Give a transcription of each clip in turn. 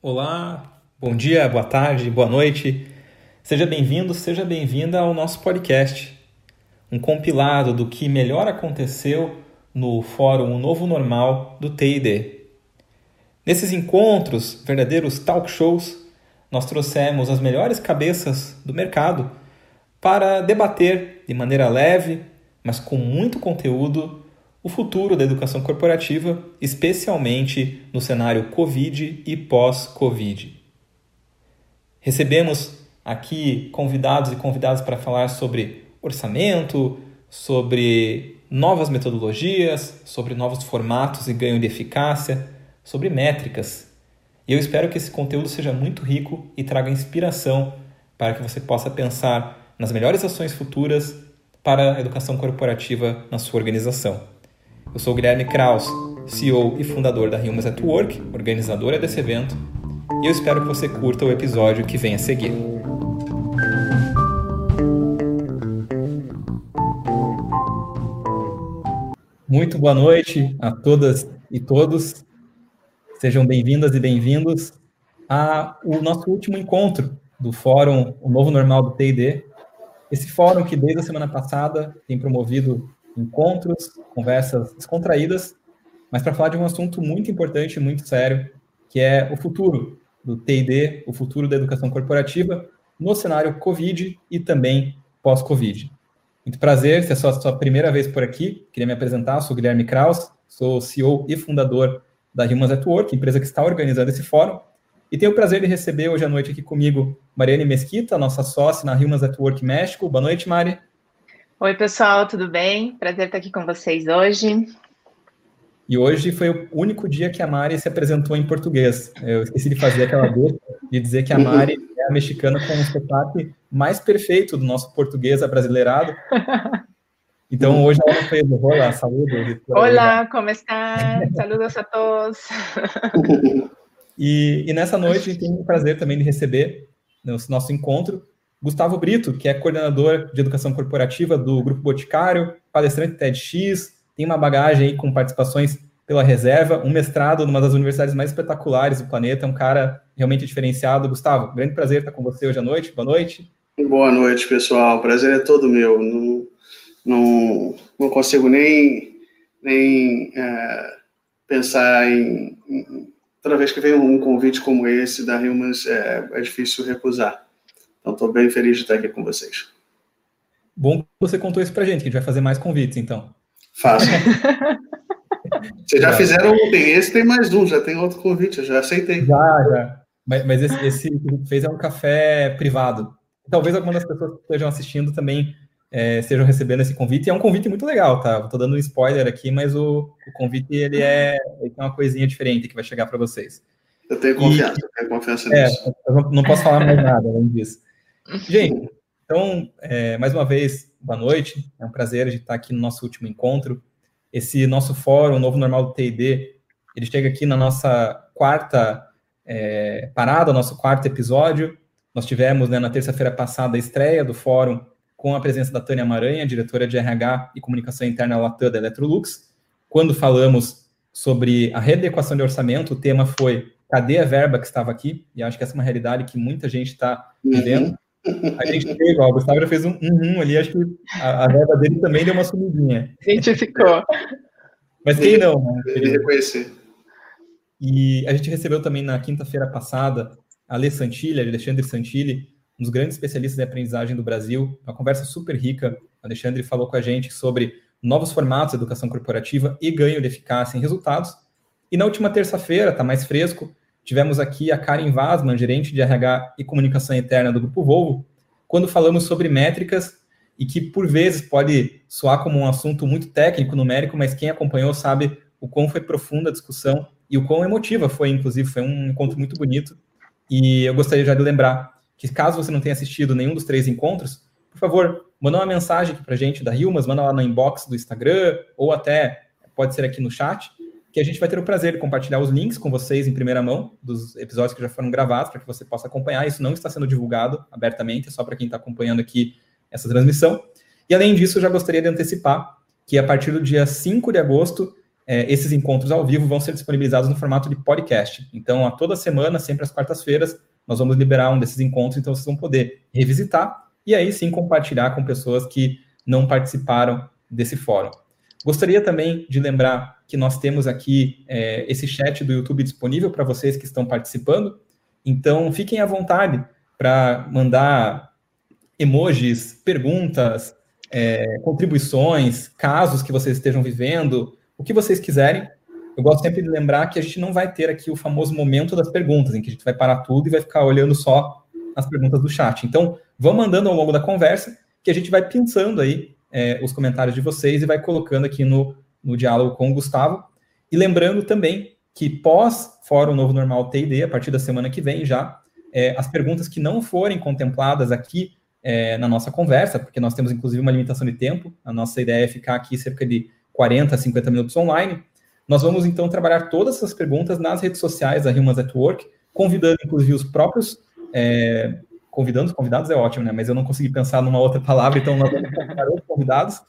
Olá, bom dia, boa tarde, boa noite. Seja bem-vindo, seja bem-vinda ao nosso podcast. Um compilado do que melhor aconteceu no Fórum Novo Normal do TID. Nesses encontros, verdadeiros talk shows, nós trouxemos as melhores cabeças do mercado para debater de maneira leve, mas com muito conteúdo, o futuro da educação corporativa, especialmente no cenário Covid e pós-Covid. Recebemos aqui convidados e convidadas para falar sobre orçamento, sobre novas metodologias, sobre novos formatos e ganho de eficácia, sobre métricas. E eu espero que esse conteúdo seja muito rico e traga inspiração para que você possa pensar nas melhores ações futuras para a educação corporativa na sua organização. Eu sou Guilherme Kraus, CEO e fundador da Humans at Work, organizadora desse evento, e eu espero que você curta o episódio que vem a seguir. Muito boa noite a todas e todos. Sejam bem-vindas e bem-vindos ao nosso último encontro do Fórum O Novo Normal do TID. Esse fórum que desde a semana passada tem promovido encontros, conversas descontraídas, mas para falar de um assunto muito importante muito sério, que é o futuro do TID, o futuro da educação corporativa no cenário Covid e também pós-Covid. Muito prazer, se é só a sua primeira vez por aqui, queria me apresentar, sou Guilherme Kraus, sou CEO e fundador da Humans at Work, empresa que está organizando esse fórum, e tenho o prazer de receber hoje à noite aqui comigo Mariane Mesquita, nossa sócia na Humans at Work México. Boa noite, Mari. Oi, pessoal, tudo bem? Prazer estar aqui com vocês hoje. E hoje foi o único dia que a Mari se apresentou em português. Eu esqueci de fazer aquela vez de dizer que a Mari é a mexicana com o sotaque mais perfeito do nosso português abrasileirado. Então, hoje ela fez Olá, saúde. Olá, como está? Saludos a todos. E, e nessa noite a gente tem o prazer também de receber no nosso encontro Gustavo Brito, que é coordenador de educação corporativa do Grupo Boticário, palestrante TEDx, tem uma bagagem aí com participações pela reserva, um mestrado numa das universidades mais espetaculares do planeta, é um cara realmente diferenciado. Gustavo, grande prazer estar com você hoje à noite. Boa noite. Boa noite, pessoal. O prazer é todo meu. Não, não, não consigo nem, nem é, pensar em, Toda vez que vem um convite como esse da Humans, é, é difícil recusar. Então, estou bem feliz de estar aqui com vocês. Bom que você contou isso para gente, que a gente vai fazer mais convites, então. Faço. Vocês já fizeram um, tem esse, tem mais um, já tem outro convite, eu já aceitei. Já, já. Mas, mas esse, esse, que a gente fez é um café privado. Talvez algumas das pessoas que estejam assistindo também é, estejam recebendo esse convite. E é um convite muito legal, tá? Estou dando um spoiler aqui, mas o, o convite ele é ele tem uma coisinha diferente que vai chegar para vocês. Eu tenho confiança, e, eu tenho confiança é, nisso. Eu não, não posso falar mais nada além disso. Gente, então, é, mais uma vez, boa noite. É um prazer de estar aqui no nosso último encontro. Esse nosso fórum, Novo Normal do TID, ele chega aqui na nossa quarta é, parada, nosso quarto episódio. Nós tivemos, né, na terça-feira passada, a estreia do fórum com a presença da Tânia Maranha, diretora de RH e Comunicação Interna Latam da Electrolux. Quando falamos sobre a readequação de orçamento, o tema foi cadê a verba que estava aqui? E acho que essa é uma realidade que muita gente está vivendo. Uhum. A gente teve, ó, o Gustavo já fez um um ali, acho que a, a verba dele também deu uma sumidinha. Identificou. Mas quem não, né? Ele reconhecer. E a gente recebeu também na quinta-feira passada a Ale Santilli, Alexandre Santilli, um dos grandes especialistas em aprendizagem do Brasil, uma conversa super rica. O Alexandre falou com a gente sobre novos formatos de educação corporativa e ganho de eficácia em resultados. E na última terça-feira, está mais fresco, Tivemos aqui a Karen Vasman, gerente de RH e comunicação interna do Grupo Volvo, quando falamos sobre métricas e que por vezes pode soar como um assunto muito técnico, numérico, mas quem acompanhou sabe o quão foi profunda a discussão e o quão emotiva foi, inclusive, foi um encontro muito bonito. E eu gostaria já de lembrar que caso você não tenha assistido nenhum dos três encontros, por favor, manda uma mensagem aqui para gente da Hilmas, manda lá no inbox do Instagram ou até pode ser aqui no chat que a gente vai ter o prazer de compartilhar os links com vocês em primeira mão dos episódios que já foram gravados para que você possa acompanhar. Isso não está sendo divulgado abertamente, é só para quem está acompanhando aqui essa transmissão. E além disso, já gostaria de antecipar que a partir do dia 5 de agosto é, esses encontros ao vivo vão ser disponibilizados no formato de podcast. Então, a toda semana, sempre às quartas-feiras, nós vamos liberar um desses encontros, então vocês vão poder revisitar e aí sim compartilhar com pessoas que não participaram desse fórum. Gostaria também de lembrar que nós temos aqui é, esse chat do YouTube disponível para vocês que estão participando, então fiquem à vontade para mandar emojis, perguntas, é, contribuições, casos que vocês estejam vivendo, o que vocês quiserem. Eu gosto sempre de lembrar que a gente não vai ter aqui o famoso momento das perguntas, em que a gente vai parar tudo e vai ficar olhando só as perguntas do chat. Então, vão mandando ao longo da conversa, que a gente vai pensando aí é, os comentários de vocês e vai colocando aqui no, no diálogo com o Gustavo. E lembrando também que pós Fórum Novo Normal TID, a partir da semana que vem já, é, as perguntas que não forem contempladas aqui é, na nossa conversa, porque nós temos inclusive uma limitação de tempo, a nossa ideia é ficar aqui cerca de 40 a 50 minutos online. Nós vamos então trabalhar todas essas perguntas nas redes sociais da Humans at Work, convidando inclusive os próprios é, convidando os convidados é ótimo, né? Mas eu não consegui pensar numa outra palavra, então nós vamos convidar outros convidados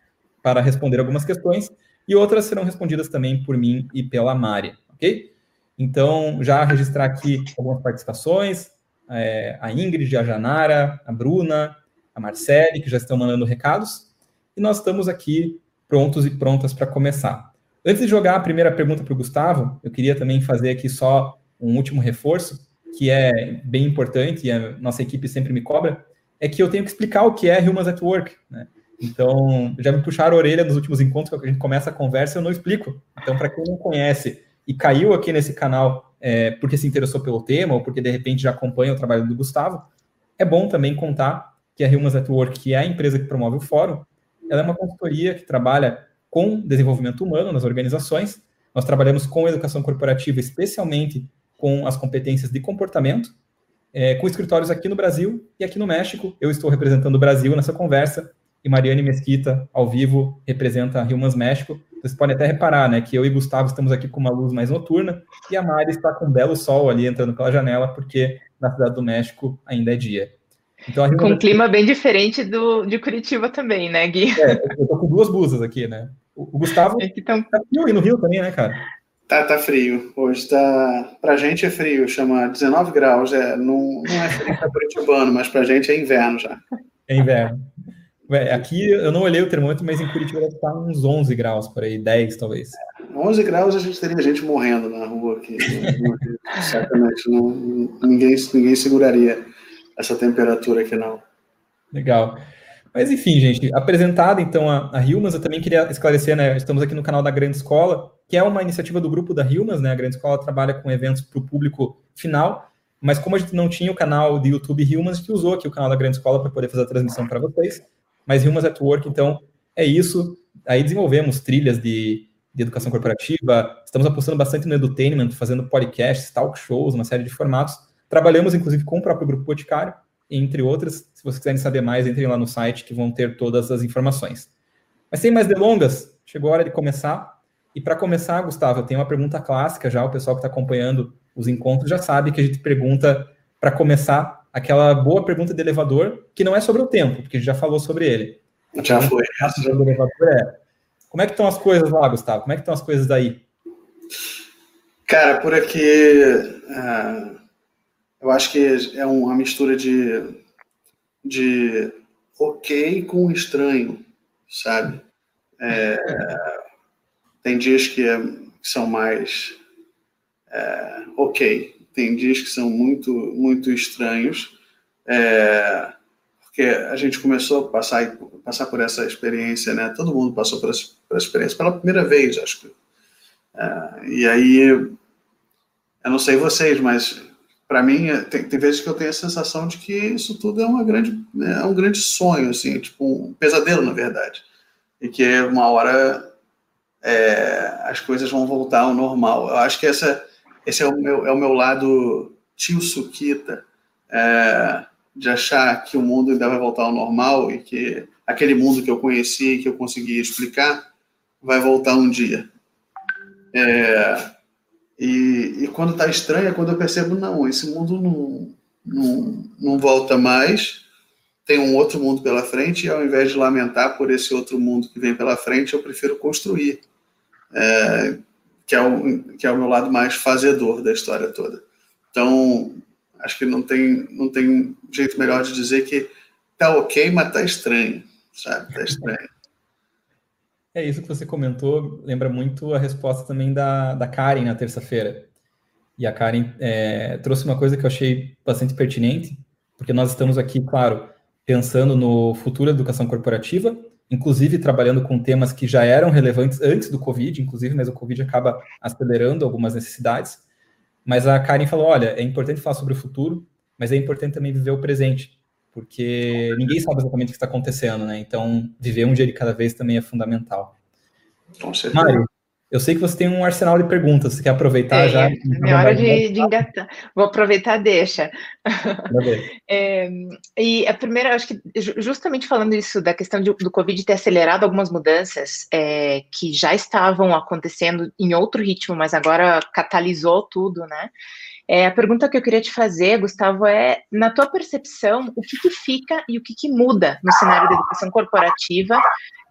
para responder algumas questões e outras serão respondidas também por mim e pela Mari, ok? Então, já registrar aqui algumas participações, é, a Ingrid, a Janara, a Bruna, a Marcele, que já estão mandando recados, e nós estamos aqui prontos e prontas para começar. Antes de jogar a primeira pergunta para o Gustavo, eu queria também fazer aqui só um último reforço, que é bem importante, e a nossa equipe sempre me cobra, é que eu tenho que explicar o que é Humans at Work, né? Então, já me puxaram a orelha nos últimos encontros, que a gente começa a conversa, eu não explico. Então, para quem não conhece e caiu aqui nesse canal é, porque se interessou pelo tema, ou porque de repente já acompanha o trabalho do Gustavo, é bom também contar que a Humans at Work, que é a empresa que promove o fórum, ela é uma consultoria que trabalha com desenvolvimento humano nas organizações. Nós trabalhamos com educação corporativa, especialmente com as competências de comportamento, é, com escritórios aqui no Brasil e aqui no México. Eu estou representando o Brasil nessa conversa e Mariane Mesquita, ao vivo, representa a Humans México. Vocês podem até reparar, né, que eu e Gustavo estamos aqui com uma luz mais noturna e a Mari está com um belo sol ali entrando pela janela, porque na cidade do México ainda é dia. Então, com um clima bem diferente do de Curitiba também, né, Gui? É, eu tô com duas blusas aqui, né? O, Gustavo é tá frio aí no Rio também, né, cara? Tá, tá frio. Hoje tá. Pra gente é frio, chama 19 graus. É, não, não é frio pra Curitibano, mas pra gente é inverno já. É inverno. Ué, aqui eu não olhei o termômetro, mas em Curitiba deve estar uns 11 graus por aí, 10 talvez. 11 graus a gente teria gente morrendo na rua aqui. Certamente. Ninguém, ninguém seguraria essa temperatura aqui, não. Legal. Mas enfim, gente, apresentada então a, a Hilmas, eu também queria esclarecer, né? Estamos aqui no canal da Grande Escola, que é uma iniciativa do grupo da Hilmas, né? A Grande Escola trabalha com eventos para o público final, mas como a gente não tinha o canal de YouTube Hilmas, a gente usou aqui o canal da Grande Escola para poder fazer a transmissão para vocês mas Humans at Work, então, é isso. Aí desenvolvemos trilhas de, de educação corporativa, estamos apostando bastante no edutainment, fazendo podcasts, talk shows, uma série de formatos. Trabalhamos, inclusive, com o próprio Grupo Boticário, entre outras. Se vocês quiserem saber mais, entrem lá no site que vão ter todas as informações. Mas sem mais delongas, chegou a hora de começar. E para começar, Gustavo, eu tenho uma pergunta clássica já, o pessoal que está acompanhando os encontros já sabe que a gente pergunta para começar aquela boa pergunta de elevador, que não é sobre o tempo, porque a gente já falou sobre ele. Já foi. O elevador é. Como é que estão as coisas lá, Gustavo? Como é que estão as coisas daí? Cara, por aqui, uh, eu acho que é uma mistura de, de ok com estranho, sabe? É, tem dias que, é, que são mais é, ok, tem dias que são muito, muito estranhos, é, porque a gente começou a passar, passar por essa experiência, né? Todo mundo passou por essa, por essa experiência pela primeira vez, acho que. É, e aí, eu não sei vocês, mas para mim tem, tem, vezes que eu tenho a sensação de que isso tudo é uma grande é um grande sonho assim tipo um pesadelo na verdade e que uma hora é, as coisas vão voltar ao normal eu acho que essa esse é o meu, é o meu lado tio Suquita, é, de achar que o mundo ainda vai voltar ao normal e que aquele mundo que eu conheci, que eu consegui explicar, vai voltar um dia. É, e, e, quando está estranho é quando eu percebo, não, esse mundo não, não, não volta mais, tem um outro mundo pela frente, e ao invés de lamentar por esse outro mundo que vem pela frente, eu prefiro construir. É, que é o, que é o meu lado mais fazedor da história toda. Então, acho que não tem, não tem jeito melhor de dizer que tá ok, mas tá estranho, sabe? Tá estranho. É isso que você comentou, lembra muito a resposta também da, da Karen na terça-feira. E a Karen é, trouxe uma coisa que eu achei bastante pertinente, porque nós estamos aqui, claro, pensando no futuro da educação corporativa, inclusive trabalhando com temas que já eram relevantes antes do Covid, inclusive, mas o Covid acaba acelerando algumas necessidades. Mas a Karen falou: olha, é importante falar sobre o futuro, mas é importante também viver o presente porque ninguém sabe exatamente o que está acontecendo, né? Então, viver um dia de cada vez também é fundamental. Com certeza. Mário, eu sei que você tem um arsenal de perguntas, você quer aproveitar é, já? É hora de, de, engatar. Vou aproveitar, deixa. é, e a primeira, acho que justamente falando isso da questão de, do Covid ter acelerado algumas mudanças é, que já estavam acontecendo em outro ritmo, mas agora catalisou tudo, né? É, a pergunta que eu queria te fazer, Gustavo, é, na tua percepção, o que, que fica e o que, que muda no cenário da educação corporativa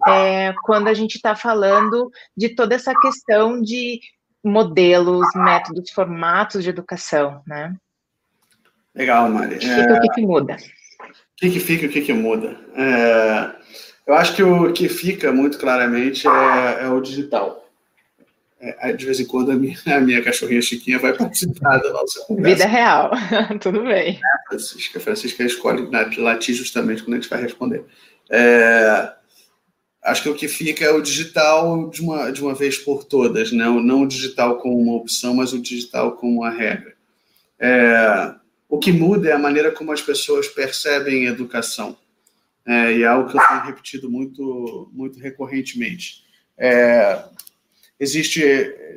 é, quando a gente está falando de toda essa questão de modelos, métodos, formatos de educação, né? Legal, Mari. O que fica, é... o que, que muda? O que, que fica e o que, que muda? É... Eu acho que o que fica muito claramente é, é o digital. É, de vez em quando a minha, a minha cachorrinha Chiquinha vai participar da nossa conversa. Vida real, tudo bem. É, Francisca, Francisca escolhe latir justamente quando a gente vai responder. É, acho que o que fica é o digital de uma, de uma vez por todas, né? não o digital como uma opção, mas o digital como uma regra. É, o que muda é a maneira como as pessoas percebem educação. É, e é algo que eu tenho repetido muito, muito recorrentemente. É, Existe,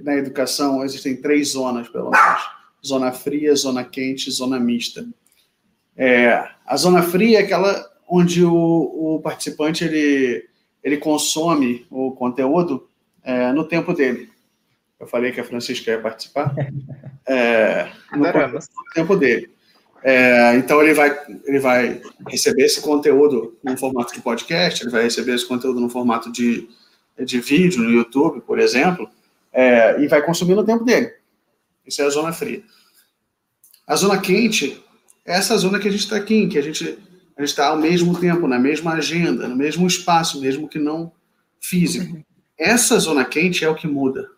na educação, existem três zonas, pelo menos. Zona fria, zona quente zona mista. É, a zona fria é aquela onde o, o participante ele, ele consome o conteúdo é, no tempo dele. Eu falei que a Francisca ia participar. É, no, no, tempo dele. É, então ele vai, ele vai receber esse conteúdo no formato de podcast, ele vai receber esse conteúdo no formato de, de vídeo no YouTube, por exemplo, é, e vai consumir no tempo dele. Isso é a zona fria. A zona quente é essa zona que a gente está aqui, em que a gente está ao mesmo tempo, na mesma agenda, no mesmo espaço, mesmo que não físico. Essa zona quente é o que muda.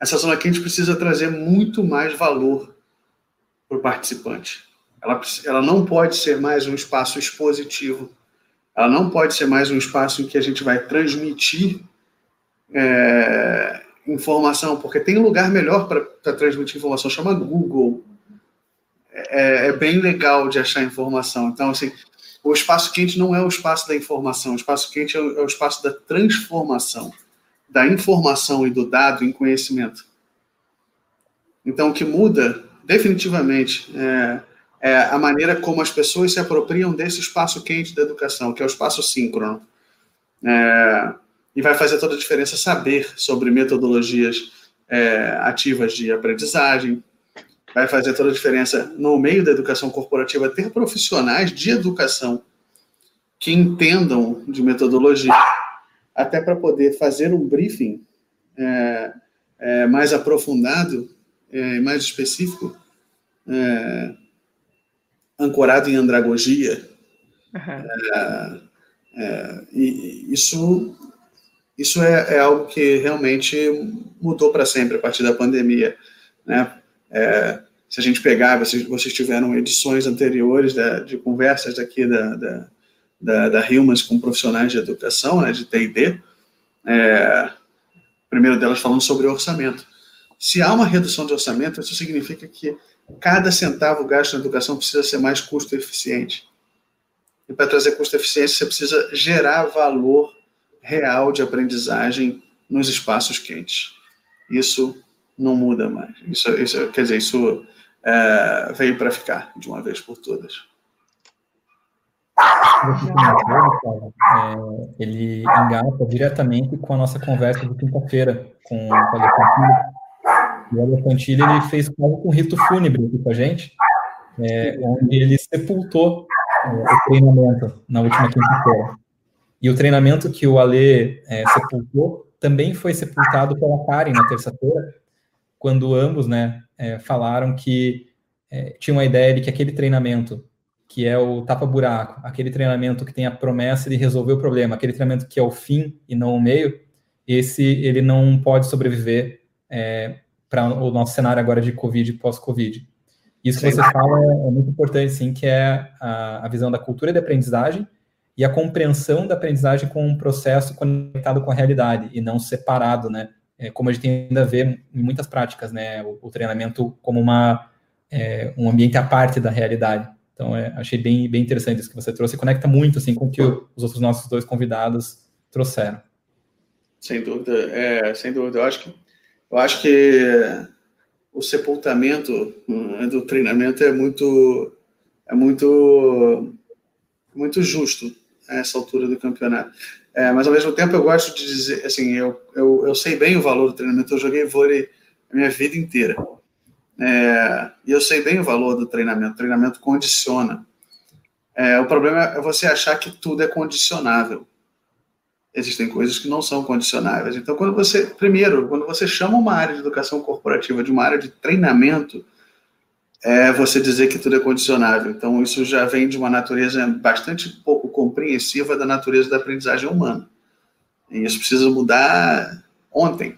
Essa zona quente precisa trazer muito mais valor para o participante. Ela, ela não pode ser mais um espaço expositivo ela não pode ser mais um espaço em que a gente vai transmitir é, informação, porque tem lugar melhor para transmitir informação, chama Google. É, é, bem legal de achar informação. Então, assim, o espaço quente não é o espaço da informação, o espaço quente é o, é o espaço da transformação da informação e do dado em conhecimento. Então, o que muda definitivamente é, é, a maneira como as pessoas se apropriam desse espaço quente da educação, que é o espaço síncrono. É, e vai fazer toda a diferença saber sobre metodologias é, ativas de aprendizagem, vai fazer toda a diferença no meio da educação corporativa ter profissionais de educação que entendam de metodologia, até para poder fazer um briefing é, é, mais aprofundado é, mais específico é, ancorado em andragogia. Uhum. É, é, e isso, isso é, é, algo que realmente mudou para sempre a partir da pandemia. Né? É, se a gente pegar, vocês, vocês tiveram edições anteriores da, de conversas daqui da, da, da, da Humans com profissionais de educação, né, de TD, é, primeiro delas falando sobre orçamento. Se há uma redução de orçamento, isso significa que cada centavo gasto na educação precisa ser mais custo eficiente. E para trazer custo eficiência, você precisa gerar valor real de aprendizagem nos espaços quentes. Isso não muda mais. Isso, isso quer dizer, isso é, veio para ficar de uma vez por todas. É, ele engata diretamente com a nossa conversa de quinta-feira com o Alexandre o Elefantilha ele fez quase um rito fúnebre aqui com a gente, é, onde ele sepultou é, o treinamento na última quinta-feira. E o treinamento que o Ale é, sepultou também foi sepultado pela Karen na terça-feira, quando ambos né, é, falaram que é, tinham a ideia de que aquele treinamento, que é o tapa-buraco, aquele treinamento que tem a promessa de resolver o problema, aquele treinamento que é o fim e não o meio, esse ele não pode sobreviver é, para o nosso cenário agora de Covid e pós-Covid. Isso que você fala é, é, muito importante, sim, que é a, a visão da cultura de aprendizagem e a compreensão da aprendizagem com um processo conectado com a realidade e não separado, né? É, como a gente ainda vê em muitas práticas, né? O, o treinamento como uma, é, um ambiente à parte da realidade. Então, é, achei bem, bem interessante isso que você trouxe. Conecta muito, assim, com o que os outros nossos dois convidados trouxeram. Sem dúvida, é, sem dúvida. Eu acho que, eu acho que o sepultamento né, do treinamento é muito, é muito, muito justo a essa altura do campeonato. É, mas ao mesmo tempo eu gosto de dizer, assim, eu, eu, eu sei bem o valor do treinamento, eu joguei vôlei a minha vida inteira. É, e eu sei bem o valor do treinamento, o treinamento condiciona. É, o problema é você achar que tudo é condicionável. Existem coisas que não são condicionáveis. Então, quando você, primeiro, quando você chama uma área de educação corporativa de uma área de treinamento, é você dizer que tudo é condicionável. Então, isso já vem de uma natureza bastante pouco compreensiva da natureza da aprendizagem humana. E isso precisa mudar ontem.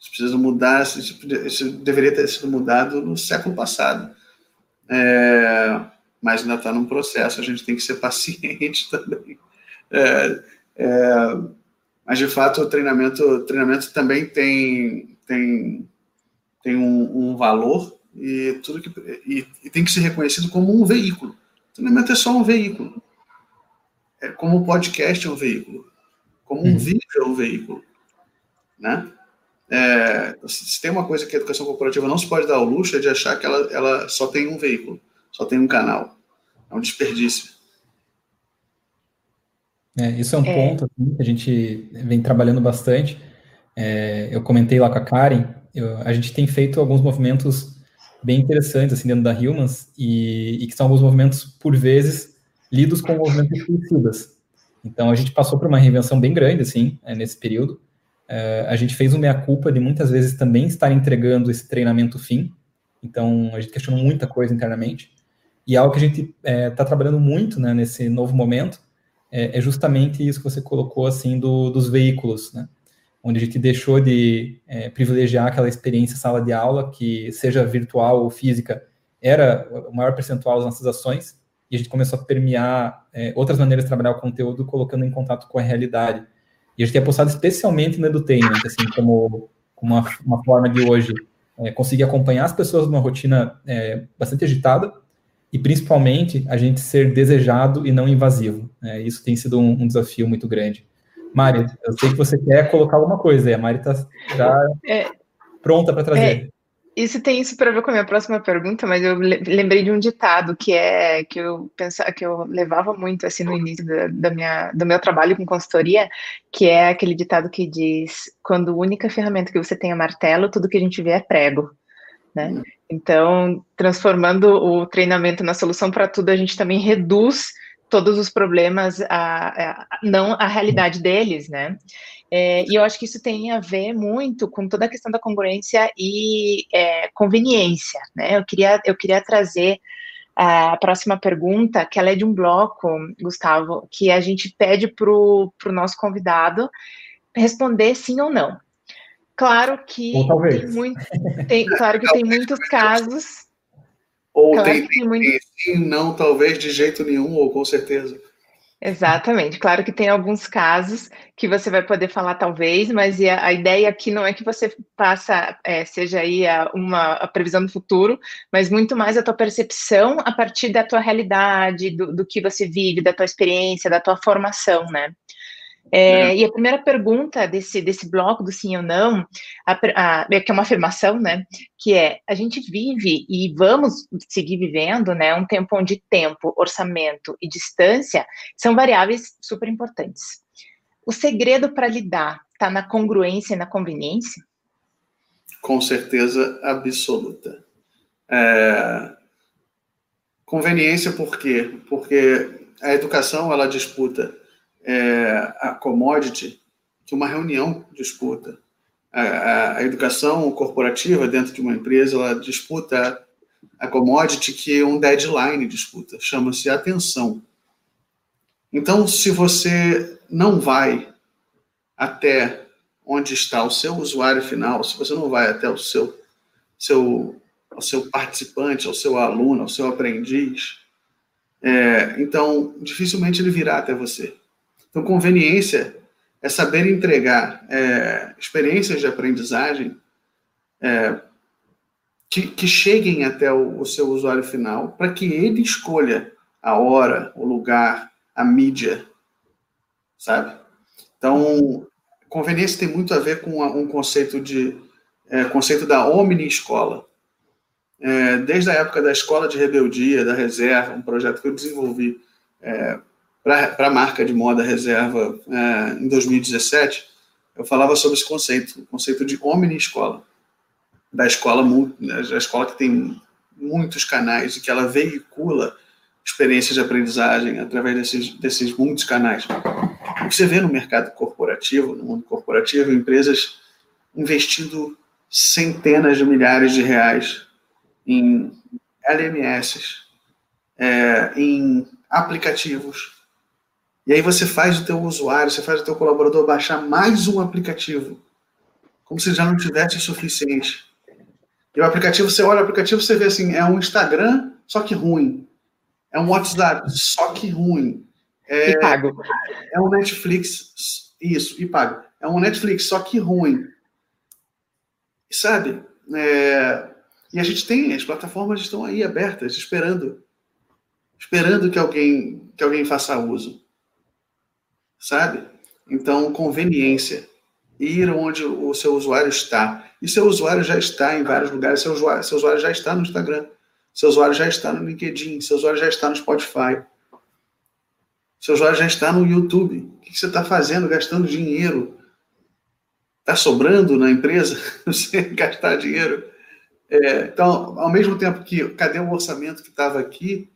Isso precisa mudar, isso deveria ter sido mudado no século passado. É, mas ainda está num processo, a gente tem que ser paciente também. É, é, mas, de fato, o treinamento, o treinamento também tem, tem, tem um, um valor e tudo que e, e, tem que ser reconhecido como um veículo. O treinamento é só um veículo. É como o podcast é um veículo, como um uhum. vídeo é um veículo, né? É, se tem uma coisa que a educação corporativa não se pode dar ao luxo é de achar que ela, ela só tem um veículo, só tem um canal. É um desperdício. É, isso é um é. ponto assim, que a gente vem trabalhando bastante. É, eu comentei lá com a Karen, eu, a gente tem feito alguns movimentos bem interessantes assim dentro da Humans e, e que são alguns movimentos por vezes lidos como movimentos suicidas. Então a gente passou por uma reinvenção bem grande assim é, nesse período. É, a gente fez uma meia culpa de muitas vezes também estar entregando esse treinamento fim. Então a gente questionou muita coisa internamente e algo que a gente está é, trabalhando muito né, nesse novo momento é, é, justamente isso que você colocou assim do, dos veículos, né? onde a gente deixou de é, privilegiar aquela experiência sala de aula, que seja virtual ou física, era o maior percentual das nossas ações, e a gente começou a permear é, outras maneiras de trabalhar o conteúdo, colocando em contato com a realidade. E a gente tem apostado especialmente no edutainment, assim, como, como uma, uma forma de hoje é, conseguir acompanhar as pessoas numa rotina é, bastante agitada, e principalmente a gente ser desejado e não invasivo. É, isso tem sido um, um, desafio muito grande. Mari, eu sei que você quer colocar alguma coisa, e a Mari está já é, pronta para trazer. É, isso tem isso para ver com a minha próxima pergunta, mas eu lembrei de um ditado que é que eu pensava que eu levava muito assim no início da, da minha do meu trabalho com consultoria, que é aquele ditado que diz: quando a única ferramenta que você tem é martelo, tudo que a gente vê é prego né? Uhum. Então, transformando o treinamento na solução para tudo, a gente também reduz todos os problemas, a, a não a realidade deles, né? É, e eu acho que isso tem a ver muito com toda a questão da congruência e é, conveniência, né? Eu queria, eu queria trazer a próxima pergunta, que ela é de um bloco, Gustavo, que a gente pede para o nosso convidado responder sim ou não. Claro que tem muito, tem, claro que tem muitos casos. Ou claro tem, tem, muito... sim, não, talvez de jeito nenhum, ou com certeza. Exatamente. Claro que tem alguns casos que você vai poder falar talvez, mas a, a ideia aqui não é que você faça, é, seja aí a, uma a previsão do futuro, mas muito mais a tua percepção a partir da tua realidade, do, do que você vive, da tua experiência, da tua formação, né? É, é. E a primeira pergunta desse, desse bloco do sim ou não, a, a, é que é uma afirmação, né? Que é a gente vive e vamos seguir vivendo, né? Um tempo onde tempo, orçamento e distância são variáveis super importantes. O segredo para lidar está na congruência e na conveniência? Com certeza absoluta. É... Conveniência por quê? Porque a educação ela disputa é, a commodity que uma reunião disputa. A, a, a, educação corporativa dentro de uma empresa, ela disputa a commodity que um deadline disputa, chama-se atenção. Então, se você não vai até onde está o seu usuário final, se você não vai até o seu, seu, o seu participante, ao seu aluno, ao seu aprendiz, é, então dificilmente ele virá até você. Então, conveniência é saber entregar é, experiências de aprendizagem é, que, que, cheguem até o, o seu usuário final, para que ele escolha a hora, o lugar, a mídia, sabe? Então, conveniência tem muito a ver com um conceito de é, conceito da omni-escola. É, desde a época da escola de rebeldia, da reserva, um projeto que eu desenvolvi é, para a marca de moda reserva é, em 2017, eu falava sobre esse conceito, o conceito de omni-escola, da escola, da escola que tem muitos canais e que ela veicula experiências de aprendizagem através desses, desses muitos canais. O que você vê no mercado corporativo, no mundo corporativo, empresas investindo centenas de milhares de reais em LMS, é, em aplicativos. E aí você faz o teu usuário, você faz o teu colaborador baixar mais um aplicativo, como se já não tivesse o suficiente. E o aplicativo, você olha o aplicativo, você vê assim, é um Instagram, só que ruim. É um WhatsApp, só que ruim. É, e pago. É um Netflix, isso, e pago. É um Netflix, só que ruim. Sabe? É, e a gente tem, as plataformas estão aí abertas, esperando. Esperando que alguém, que alguém faça uso. Sabe? Então, conveniência. Ir onde o seu usuário está. E seu usuário já está em vários lugares. Seu usuário, seu usuário já está no Instagram. Seu usuário já está no LinkedIn, seu usuário já está no Spotify. Seu usuário já está no YouTube. O que você está fazendo? Gastando dinheiro. Está sobrando na empresa você gastar dinheiro? É, então, ao mesmo tempo que cadê o orçamento que estava aqui,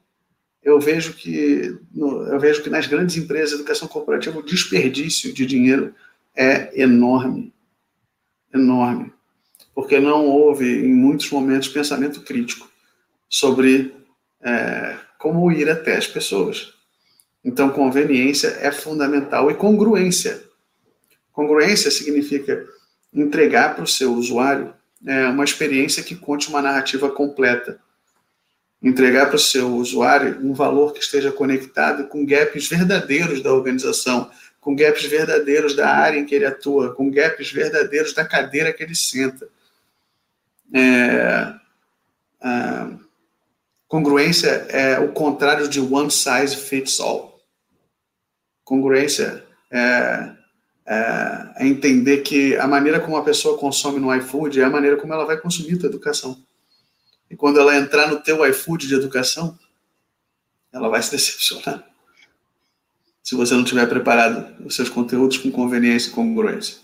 eu vejo que eu vejo que nas grandes empresas de educação corporativa o desperdício de dinheiro é enorme, enorme, porque não houve em muitos momentos pensamento crítico sobre é, como ir até as pessoas. Então, conveniência é fundamental e congruência. Congruência significa entregar para o seu usuário é, uma experiência que conte uma narrativa completa. Entregar para o seu usuário um valor que esteja conectado com gaps verdadeiros da organização, com gaps verdadeiros da área em que ele atua, com gaps verdadeiros da cadeira que ele senta. É, ah, Congruência é o contrário de one size fits all. Congruência é, é, é, entender que a maneira como a pessoa consome no iFood é a maneira como ela vai consumir tua educação. E quando ela entrar no teu iFood de educação, ela vai se decepcionar. Se você não tiver preparado os seus conteúdos com conveniência e congruência.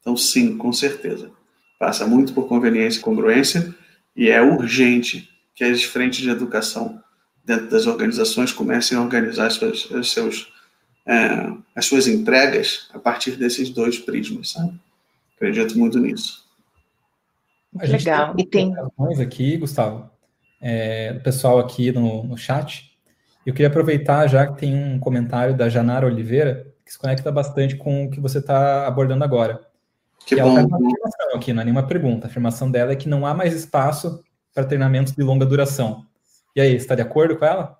Então, sim, com certeza. Passa muito por conveniência e congruência e é urgente que as frentes de educação dentro das organizações comecem a organizar as suas, as, seus, é, as suas entregas a partir desses dois prismas, sabe? Acredito muito nisso. A gente Legal. Tem e tem aqui, Gustavo, é, pessoal aqui no, no chat. Eu queria aproveitar já que tem um comentário da Janara Oliveira que se conecta bastante com o que você está abordando agora. Que, que bom. Ela uma afirmação aqui, não é nenhuma pergunta. A afirmação dela é que não há mais espaço para treinamentos de longa duração. E aí, está de acordo com ela?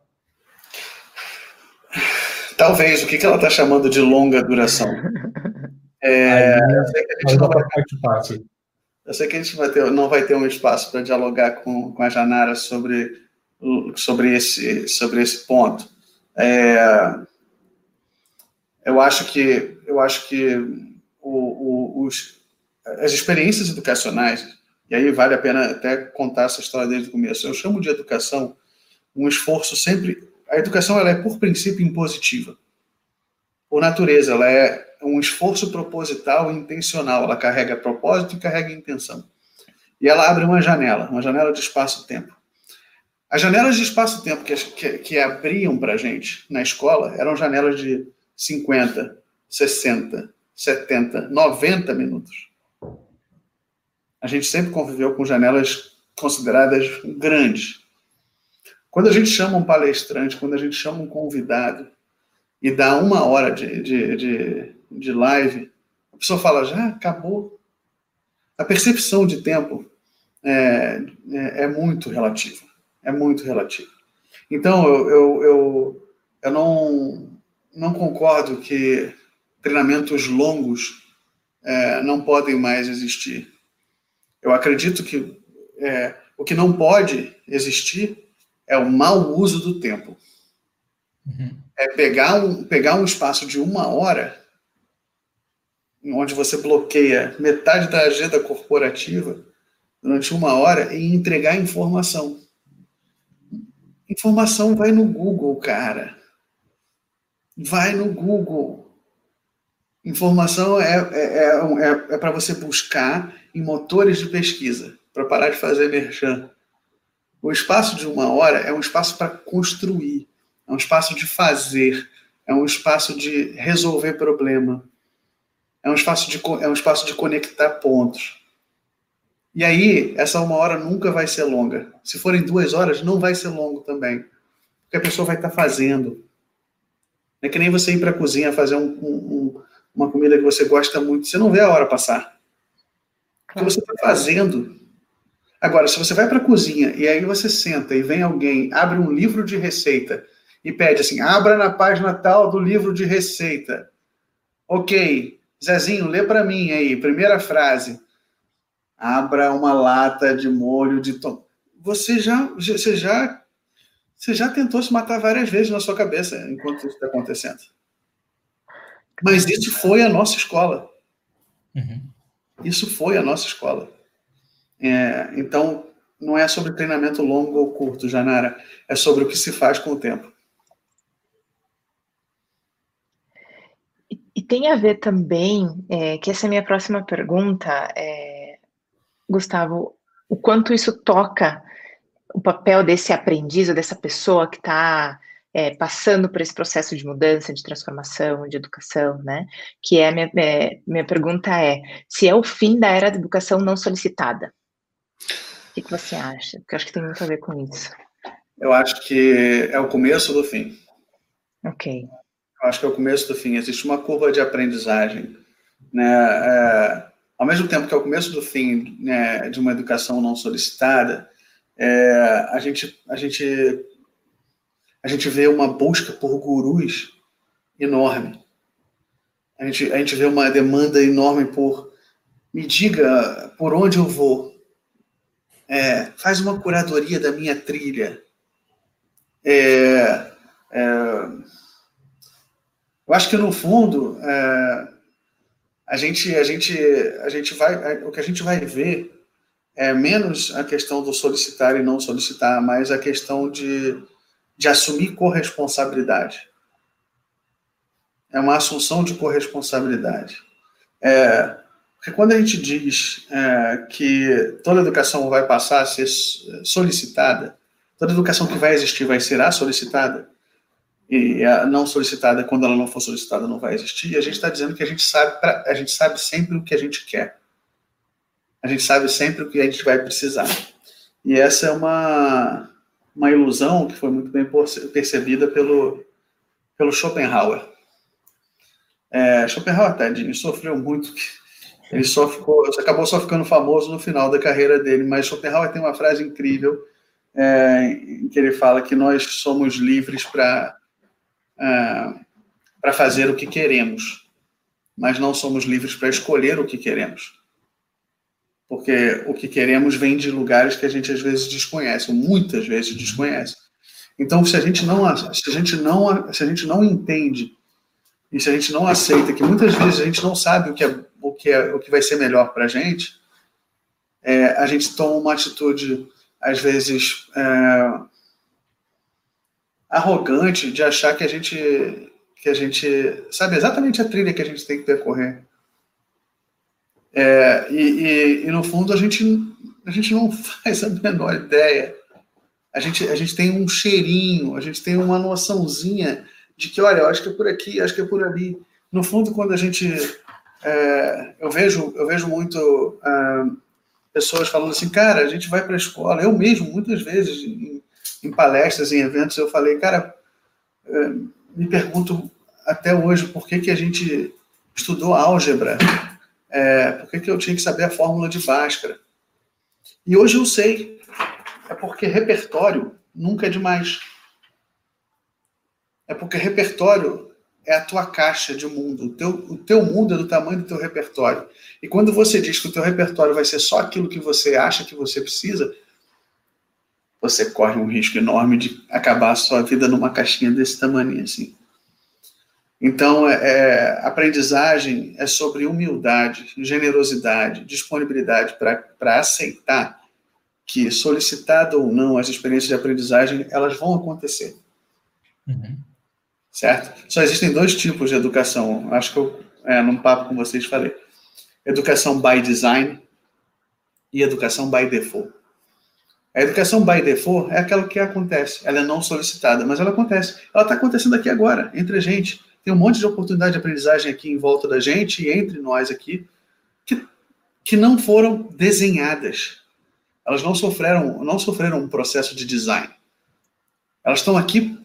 Talvez. O que, que ela está chamando de longa duração? É, eu, sei que a gente não vai, eu sei que a gente vai ter, não vai ter um espaço para dialogar com, com a Janara sobre, sobre, esse, sobre esse ponto. É, eu acho que, eu acho que o, o, os, as experiências educacionais e aí vale a pena até contar essa história desde o começo. Eu chamo de educação um esforço sempre. A educação ela é por princípio impositiva. Por natureza, ela é um esforço proposital e intencional. Ela carrega propósito e carrega intenção. E ela abre uma janela, uma janela de espaço-tempo. As janelas de espaço-tempo que, que, que abriam para a gente na escola eram janelas de 50, 60, 70, 90 minutos. A gente sempre conviveu com janelas consideradas grandes. Quando a gente chama um palestrante, quando a gente chama um convidado e dá uma hora de, de, de, de live, a pessoa fala, já acabou. A percepção de tempo é, é, é muito relativa. É muito relativa. Então, eu, eu, eu, eu não, não concordo que treinamentos longos é, não podem mais existir. Eu acredito que é, o que não pode existir é o mau uso do tempo. Uhum. É pegar um, pegar um espaço de uma hora, onde você bloqueia metade da agenda corporativa durante uma hora e entregar informação. Informação vai no Google, cara. Vai no Google. Informação é, é, é, é, é para você buscar em motores de pesquisa, para parar de fazer merchan. O espaço de uma hora é um espaço para construir, é um espaço de fazer, é um espaço de resolver problema, é um espaço de, é um espaço de conectar pontos. E aí, essa uma hora nunca vai ser longa. Se forem duas horas, não vai ser longo também. Porque a pessoa vai estar fazendo. É que nem você ir para a cozinha fazer um, um, uma comida que você gosta muito, você não vê a hora passar. Porque você está fazendo. Agora, se você vai para a cozinha e aí você senta e vem alguém, abre um livro de receita e pede assim: abra na página tal do livro de receita. Ok, Zezinho, lê para mim aí, primeira frase. Abra uma lata de molho de tom. Você já, você já, você já tentou se matar várias vezes na sua cabeça enquanto isso está acontecendo. Mas isso foi a nossa escola. Uhum. Isso foi a nossa escola. É, então, não é sobre treinamento longo ou curto, Janara. É sobre o que se faz com o tempo. E tem a ver também, é, que essa é a minha próxima pergunta, é, Gustavo, o quanto isso toca o papel desse aprendiz ou dessa pessoa que está é, passando por esse processo de mudança, de transformação, de educação, né? Que é minha, é, minha pergunta é se é o fim da era da educação não solicitada. O que, que você acha? Porque eu acho que tem muito a ver com isso. Eu acho que é o começo do fim. Ok. Acho que é o começo do fim. Existe uma curva de aprendizagem, né? É, ao mesmo tempo que é o começo do fim né, de uma educação não solicitada, é, a gente a gente a gente vê uma busca por gurus enorme. A gente, a gente vê uma demanda enorme por me diga por onde eu vou. É, faz uma curadoria da minha trilha. É, é, eu acho que no fundo é, a gente a gente a gente vai o que a gente vai ver é menos a questão do solicitar e não solicitar, mas a questão de de assumir corresponsabilidade. É uma assunção de corresponsabilidade. É, porque quando a gente diz é, que toda educação vai passar a ser solicitada, toda educação que vai existir vai ser solicitada, e a não solicitada, quando ela não for solicitada, não vai existir, a gente está dizendo que a gente, sabe pra, a gente sabe sempre o que a gente quer. A gente sabe sempre o que a gente vai precisar. E essa é uma, uma ilusão que foi muito bem percebida pelo, pelo Schopenhauer. É, Schopenhauer, tadinho, sofreu muito. Ele só ficou, acabou só ficando famoso no final da carreira dele, mas Schopenhauer tem uma frase incrível é, em que ele fala que nós somos livres para é, para fazer o que queremos, mas não somos livres para escolher o que queremos porque o que queremos vem de lugares que a gente às vezes desconhece, ou muitas vezes desconhece. Então, se a gente não, se a gente não, se a gente não entende e se a gente não aceita que muitas vezes a gente não sabe o que é o que é o que vai ser melhor para a gente, é, a gente toma uma atitude às vezes é, arrogante de achar que a gente que a gente sabe exatamente a trilha que a gente tem que percorrer. É, e, e, e, no fundo a gente, a gente não faz a menor ideia. A gente, a gente tem um cheirinho, a gente tem uma noçãozinha de que, olha, eu acho que é por aqui, acho que é por ali. No fundo, quando a gente é, eu vejo eu vejo muito ah, pessoas falando assim, cara, a gente vai para a escola. Eu mesmo, muitas vezes, em, palestras, em eventos, eu falei, cara, é, me pergunto até hoje por que, que a gente estudou álgebra, é, por que, que eu tinha que saber a fórmula de Bhaskara. E hoje eu sei, é porque repertório nunca é demais. É porque repertório é a tua caixa de mundo. O teu, o teu mundo é do tamanho do teu repertório. E quando você diz que o teu repertório vai ser só aquilo que você acha que você precisa, você corre um risco enorme de acabar a sua vida numa caixinha desse tamanho assim. Então, é, é aprendizagem é sobre humildade, generosidade, disponibilidade para aceitar que, solicitado ou não, as experiências de aprendizagem elas vão acontecer. Uhum certo? Só existem dois tipos de educação. Acho que eu, é, num papo com vocês, falei. Educação by design e educação by default. A educação by default é aquela que acontece. Ela é não solicitada, mas ela acontece. Ela está acontecendo aqui agora, entre a gente. Tem um monte de oportunidade de aprendizagem aqui em volta da gente e entre nós aqui que, que não foram desenhadas. Elas não sofreram, não sofreram um processo de design. Elas estão aqui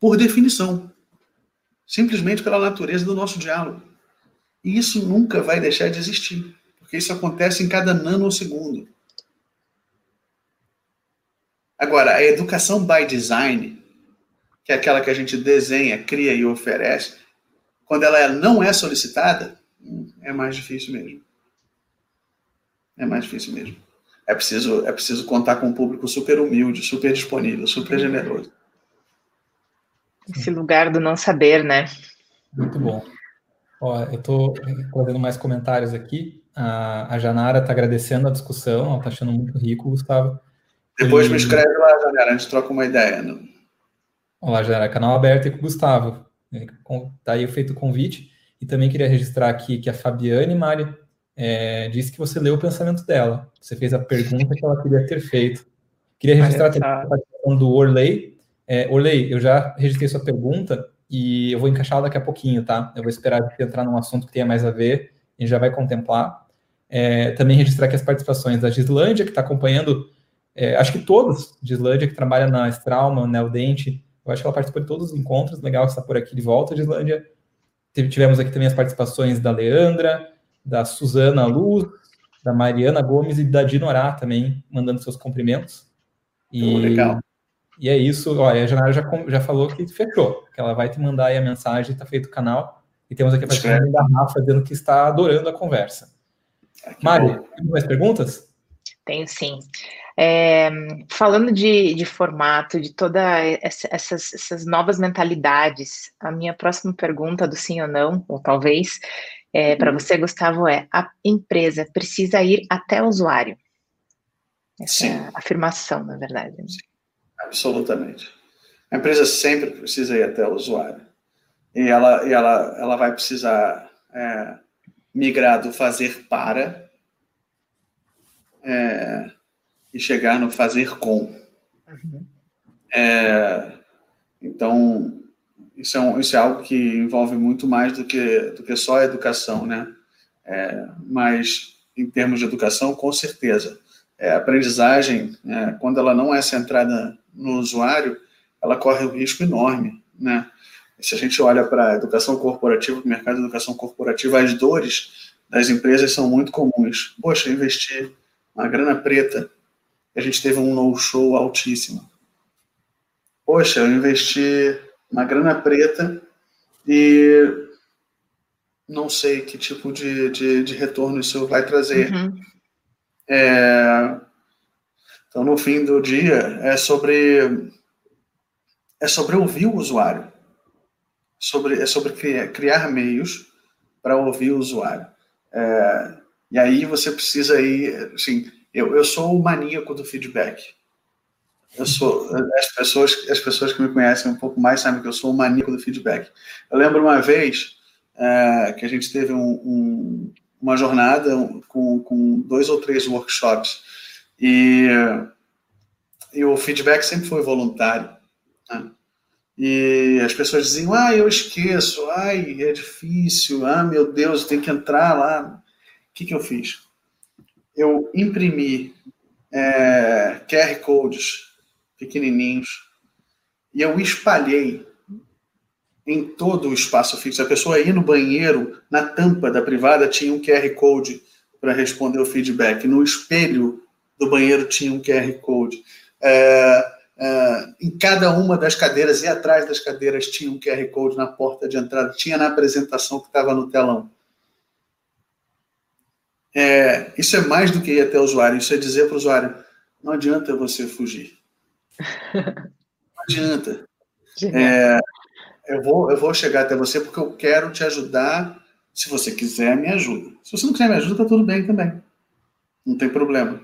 por definição simplesmente pela natureza do nosso diálogo. E isso nunca vai deixar de existir, porque isso acontece em cada nanosegundo. Agora, a educação by design, que é aquela que a gente desenha, cria e oferece, quando ela não é solicitada, é mais difícil mesmo. É mais difícil mesmo. É preciso, é preciso contar com um público super humilde, super disponível, super generoso esse lugar do não saber, né? Muito bom. Ó, eu estou fazendo mais comentários aqui. A, a Janara está agradecendo a discussão, ela está achando muito rico, Gustavo. Depois e... me escreve lá, Janara, a gente troca uma ideia. Não? Né? Olá, Janara, canal aberto e com o Gustavo. Está aí feito o convite. E também queria registrar aqui que a Fabiane Mari é, disse que você leu o pensamento dela. Você fez a pergunta que ela queria ter feito. Queria registrar também a participação do Orley, é, Orley, eu já registrei sua pergunta e eu vou encaixá-la daqui a pouquinho, tá? Eu vou esperar você entrar num assunto que tenha mais a ver e já vai contemplar. É, também registrar aqui as participações da Gislândia, que está acompanhando, é, acho que todos, Gislândia, que trabalha na Strauma, na Eldente, eu acho que ela participou de todos os encontros, legal que está por aqui de volta, Gislândia. Tivemos aqui também as participações da Leandra, da Suzana Luz, da Mariana Gomes e da Dinorá também, mandando seus cumprimentos. E, oh, legal. E é isso, olha, a Janara já, já falou que fechou, que ela vai te mandar aí a mensagem, está feito o canal. E temos aqui a participação da Rafa dizendo que está adorando a conversa. Ah, Mari, tem mais perguntas? Tenho sim. É, falando de, de, formato, de todas essas, essas, novas mentalidades, a minha próxima pergunta do sim ou não, ou talvez, é, para você, Gustavo, é: a empresa precisa ir até o usuário? Essa sim. é a afirmação, na verdade. Sim. Absolutamente. A empresa sempre precisa ir até o usuário. E ela, e ela, ela vai precisar é, migrar do fazer para é, e chegar no fazer com. Uhum. É, então, isso é, um, isso é algo que envolve muito mais do que, do que só a educação, né? É, mas, em termos de educação, com certeza. É, a aprendizagem, é, quando ela não é centrada no usuário, ela corre um risco enorme, né? Se a gente olha para a educação corporativa, o mercado de educação corporativa, as dores das empresas são muito comuns. Poxa, investir uma grana preta, a gente teve um no-show altíssimo. Poxa, eu investi uma grana preta e não sei que tipo de, de, de retorno isso vai trazer. Uhum. É, então, no fim do dia, é sobre é sobre ouvir o usuário, sobre é sobre criar, criar meios para ouvir o usuário. É, e aí você precisa ir, assim, eu, eu sou o maníaco do feedback. Eu sou as pessoas as pessoas que me conhecem um pouco mais sabem que eu sou o maníaco do feedback. Eu lembro uma vez é, que a gente teve um, um, uma jornada com, com dois ou três workshops e, e o feedback sempre foi voluntário. Né? E as pessoas diziam, ah, eu esqueço, ai, é difícil, ah, meu Deus, tem que entrar lá. Que, que eu fiz? Eu imprimi é, QR Codes pequenininhos e eu espalhei em todo o espaço fixo. A pessoa ia no banheiro, na tampa da privada tinha um QR Code para responder o feedback. No espelho do banheiro tinha um QR Code. É, é, em cada uma das cadeiras e atrás das cadeiras tinha um QR Code na porta de entrada, tinha na apresentação que estava no telão. É, isso é mais do que ir até o usuário, isso é dizer para o usuário: não adianta você fugir. Não adianta. É, eu, vou, eu vou chegar até você porque eu quero te ajudar. Se você quiser, me ajuda. Se você não quiser me ajuda, tá tudo bem também. Não tem problema.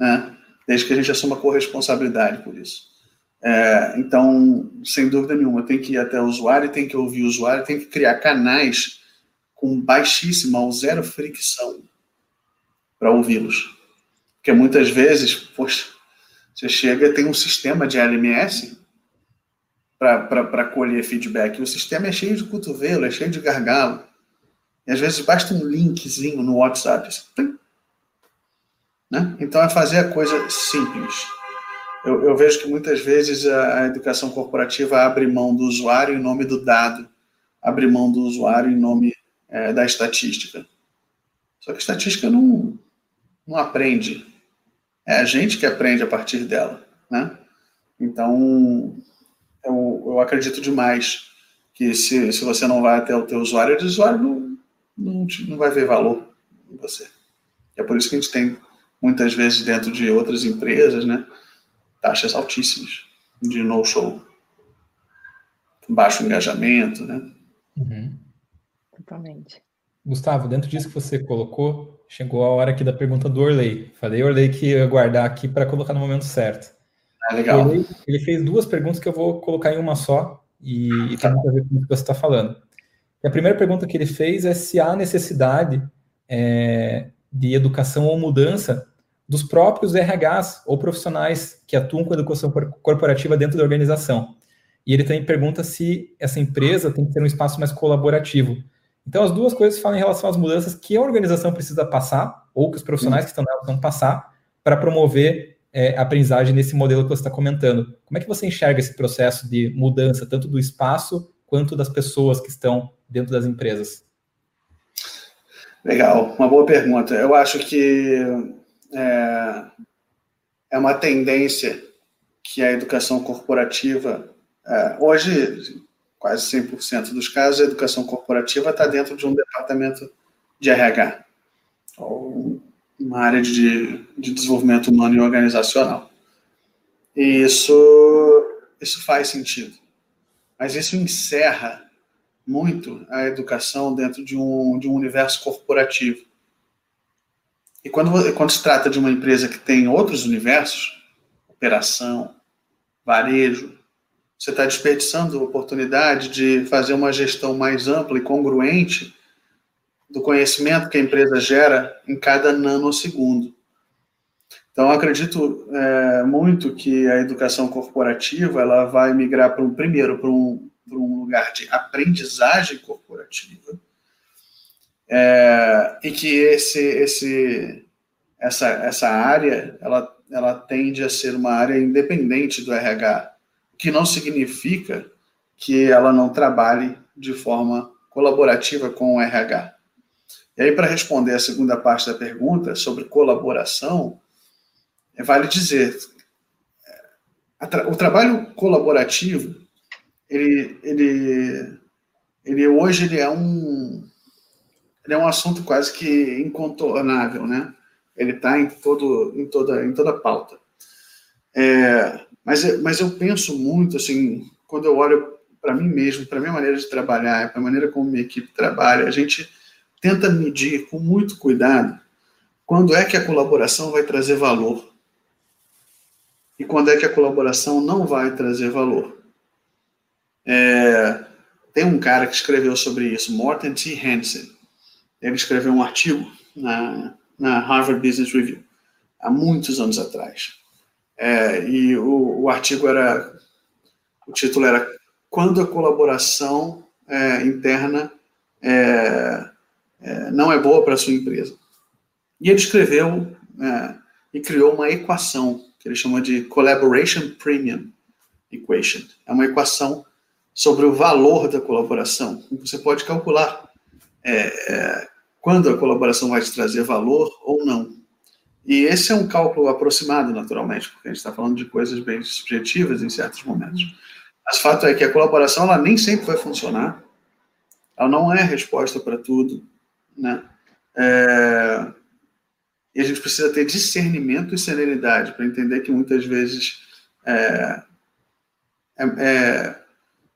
Né? Desde que a gente assuma corresponsabilidade por isso. É, então, sem dúvida nenhuma, tem que ir até o usuário, tem que ouvir o usuário, tem que criar canais com baixíssima ou zero fricção para ouvi-los. Porque muitas vezes, poxa, você chega tem um sistema de LMS para colher feedback. O sistema é cheio de cotovelo, é cheio de gargalo. E às vezes basta um linkzinho no WhatsApp. Né? Então é fazer a coisa simples. Eu, eu vejo que muitas vezes a, a, educação corporativa abre mão do usuário em nome do dado, abre mão do usuário em nome é, da estatística. Só que estatística não, não aprende. É a gente que aprende a partir dela. Né? Então, eu, eu acredito demais que se, se você não vai até o teu usuário, o usuário não, não, não vai ver valor em você. É por isso que a gente tem, muitas vezes, dentro de outras empresas, né, taxas altíssimas de no-show. Baixo engajamento, né? Uhum. Totalmente. Gustavo, dentro disso que você colocou, chegou a hora aqui da pergunta do Orley. Falei, Orley, que ia guardar aqui para colocar no momento certo. Ah, legal. Ele, ele, fez duas perguntas que eu vou colocar em uma só e, e tem muito a ver com o que você está falando. E a primeira pergunta que ele fez é se há necessidade é, de educação ou mudança dos próprios RHs ou profissionais que atuam com educação corporativa dentro da organização. E ele também pergunta se essa empresa tem que ter um espaço mais colaborativo. Então, as duas coisas falam em relação às mudanças que a organização precisa passar, ou que os profissionais que estão nela vão passar, para promover é, aprendizagem nesse modelo que você está comentando. Como é que você enxerga esse processo de mudança, tanto do espaço quanto das pessoas que estão dentro das empresas? Legal, uma boa pergunta. Eu acho que é, é uma tendência que a educação corporativa, é, hoje, quase 100% dos casos, a educação corporativa está dentro de um departamento de RH, ou uma área de, de desenvolvimento humano e organizacional. E isso, isso faz sentido. Mas isso encerra muito a educação dentro de um, de um universo corporativo. E quando, quando se trata de uma empresa que tem outros universos, operação, varejo, você está desperdiçando a oportunidade de fazer uma gestão mais ampla e congruente do conhecimento que a empresa gera em cada nanosegundo. Então, acredito é, muito que a educação corporativa ela vai migrar para um primeiro para um, para um lugar de aprendizagem corporativa é, e que esse, esse, essa, essa área ela, ela tende a ser uma área independente do RH, que não significa que ela não trabalhe de forma colaborativa com o RH. E aí, para responder a segunda parte da pergunta sobre colaboração, é, vale dizer, o trabalho colaborativo, ele, ele, ele hoje ele é um ele é um assunto quase que incontornável, né? Ele está em todo em toda em toda pauta. É, mas mas eu penso muito assim quando eu olho para mim mesmo, para minha maneira de trabalhar, para a maneira como minha equipe trabalha, a gente tenta medir com muito cuidado quando é que a colaboração vai trazer valor e quando é que a colaboração não vai trazer valor. É, tem um cara que escreveu sobre isso, Morten T. Hansen. Ele escreveu um artigo na, na Harvard Business Review há muitos anos atrás. É, e o, o, artigo era o título era Quando a colaboração é, interna é, é, não é boa para a sua empresa. E ele escreveu é, e criou uma equação que ele chama de Collaboration Premium Equation. É uma equação sobre o valor da colaboração. Você pode calcular é, quando a colaboração vai te trazer valor ou não. E esse é um cálculo aproximado, naturalmente, porque a gente está falando de coisas bem subjetivas em certos momentos. Mas o fato é que a colaboração ela nem sempre vai funcionar. Ela não é a resposta para tudo, né? É, e a gente precisa ter discernimento e serenidade para entender que muitas vezes é, é, é,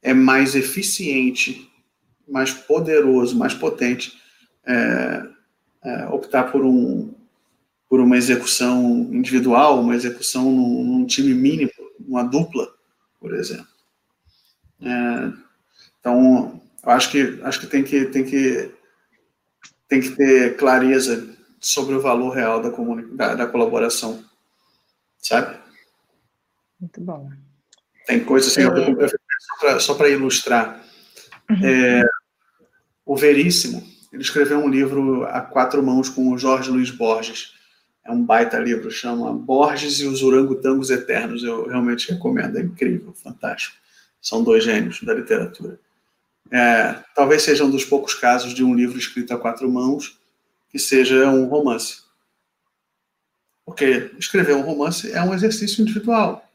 é mais eficiente, mais poderoso, mais potente é, é, optar por, um, por uma execução individual, uma execução num, num time mínimo, uma dupla, por exemplo. É, então, eu acho que acho que tem que tem que tem que ter clareza sobre o valor real da, da, da colaboração, sabe? Muito bom. Tem coisas assim, é... só para ilustrar. Uhum. É, o Veríssimo, ele escreveu um livro a quatro mãos com o Jorge Luiz Borges. É um baita livro, chama Borges e os Orangotangos Eternos. Eu realmente recomendo, é incrível, fantástico. São dois gênios da literatura. É, talvez seja um dos poucos casos de um livro escrito a quatro mãos que seja um romance. Porque escrever um romance é um exercício individual.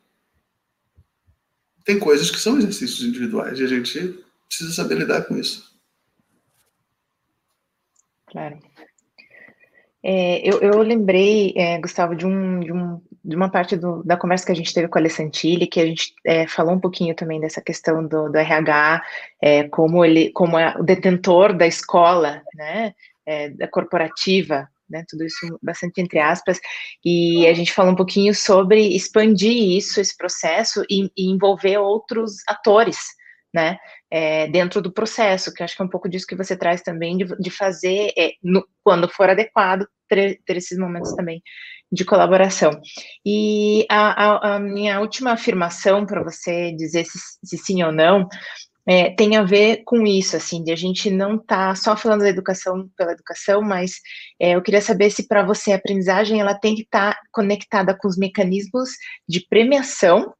Tem coisas que são exercícios individuais e a gente precisa saber lidar com isso. Claro. É, eu, eu, lembrei, é, Gustavo, de, um, de, um, de uma parte do, da conversa que a gente teve com a Alessantini, que a gente é, falou um pouquinho também dessa questão do, do RH, é, como ele, como é o detentor da escola, né, é, da corporativa, né, tudo isso bastante entre aspas, e a gente falou um pouquinho sobre expandir isso, esse processo, e, e envolver outros atores, né, é, dentro do processo, que acho que é um pouco disso que você traz também, de, de fazer, é, no, quando for adequado, ter, ter, esses momentos também de colaboração. E a, a, a minha última afirmação para você dizer se, se, sim ou não, é, tem a ver com isso, assim, de a gente não tá só falando da educação pela educação, mas é, eu queria saber se para você a aprendizagem ela tem que estar tá conectada com os mecanismos de premiação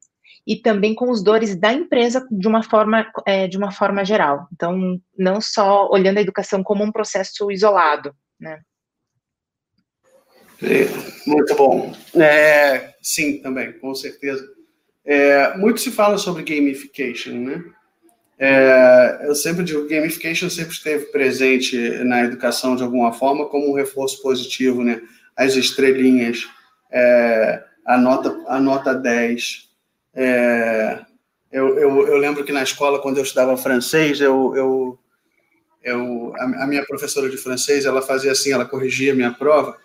e também com os dores da empresa de uma forma, é, de uma forma geral. Então, não só olhando a educação como um processo isolado, né? É, muito bom. É, sim, também, com certeza. É, muito se fala sobre gamification, né? É, eu sempre digo que gamification sempre esteve presente na educação de alguma forma como um reforço positivo, né? As estrelinhas, é, a, nota, a nota 10, é, eu, eu, eu, lembro que na escola, quando eu estudava francês, eu, eu, eu a, a, minha professora de francês, ela fazia assim, ela corrigia a minha prova,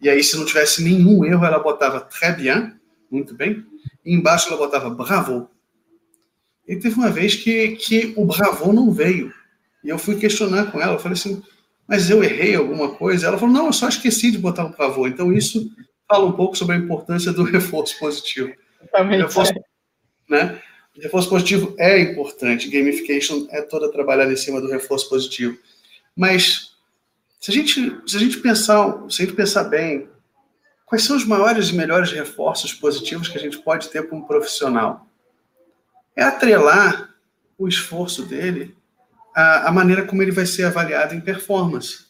e aí se não tivesse nenhum erro, ela botava très bien, muito bem, e embaixo ela botava bravo. E teve uma vez que, que o bravo não veio, e eu fui questionar com ela, eu falei assim, mas eu errei alguma coisa? Ela falou, não, eu só esqueci de botar o bravo. Então isso fala um pouco sobre a importância do reforço positivo. Reforço, né? reforço positivo é importante. Gamification é toda trabalhada em cima do reforço positivo. Mas se a gente, se a gente pensar, se a gente pensar bem, quais são os maiores e melhores reforços positivos que a gente pode ter para um profissional? É atrelar o esforço dele à, à maneira como ele vai ser avaliado em performance,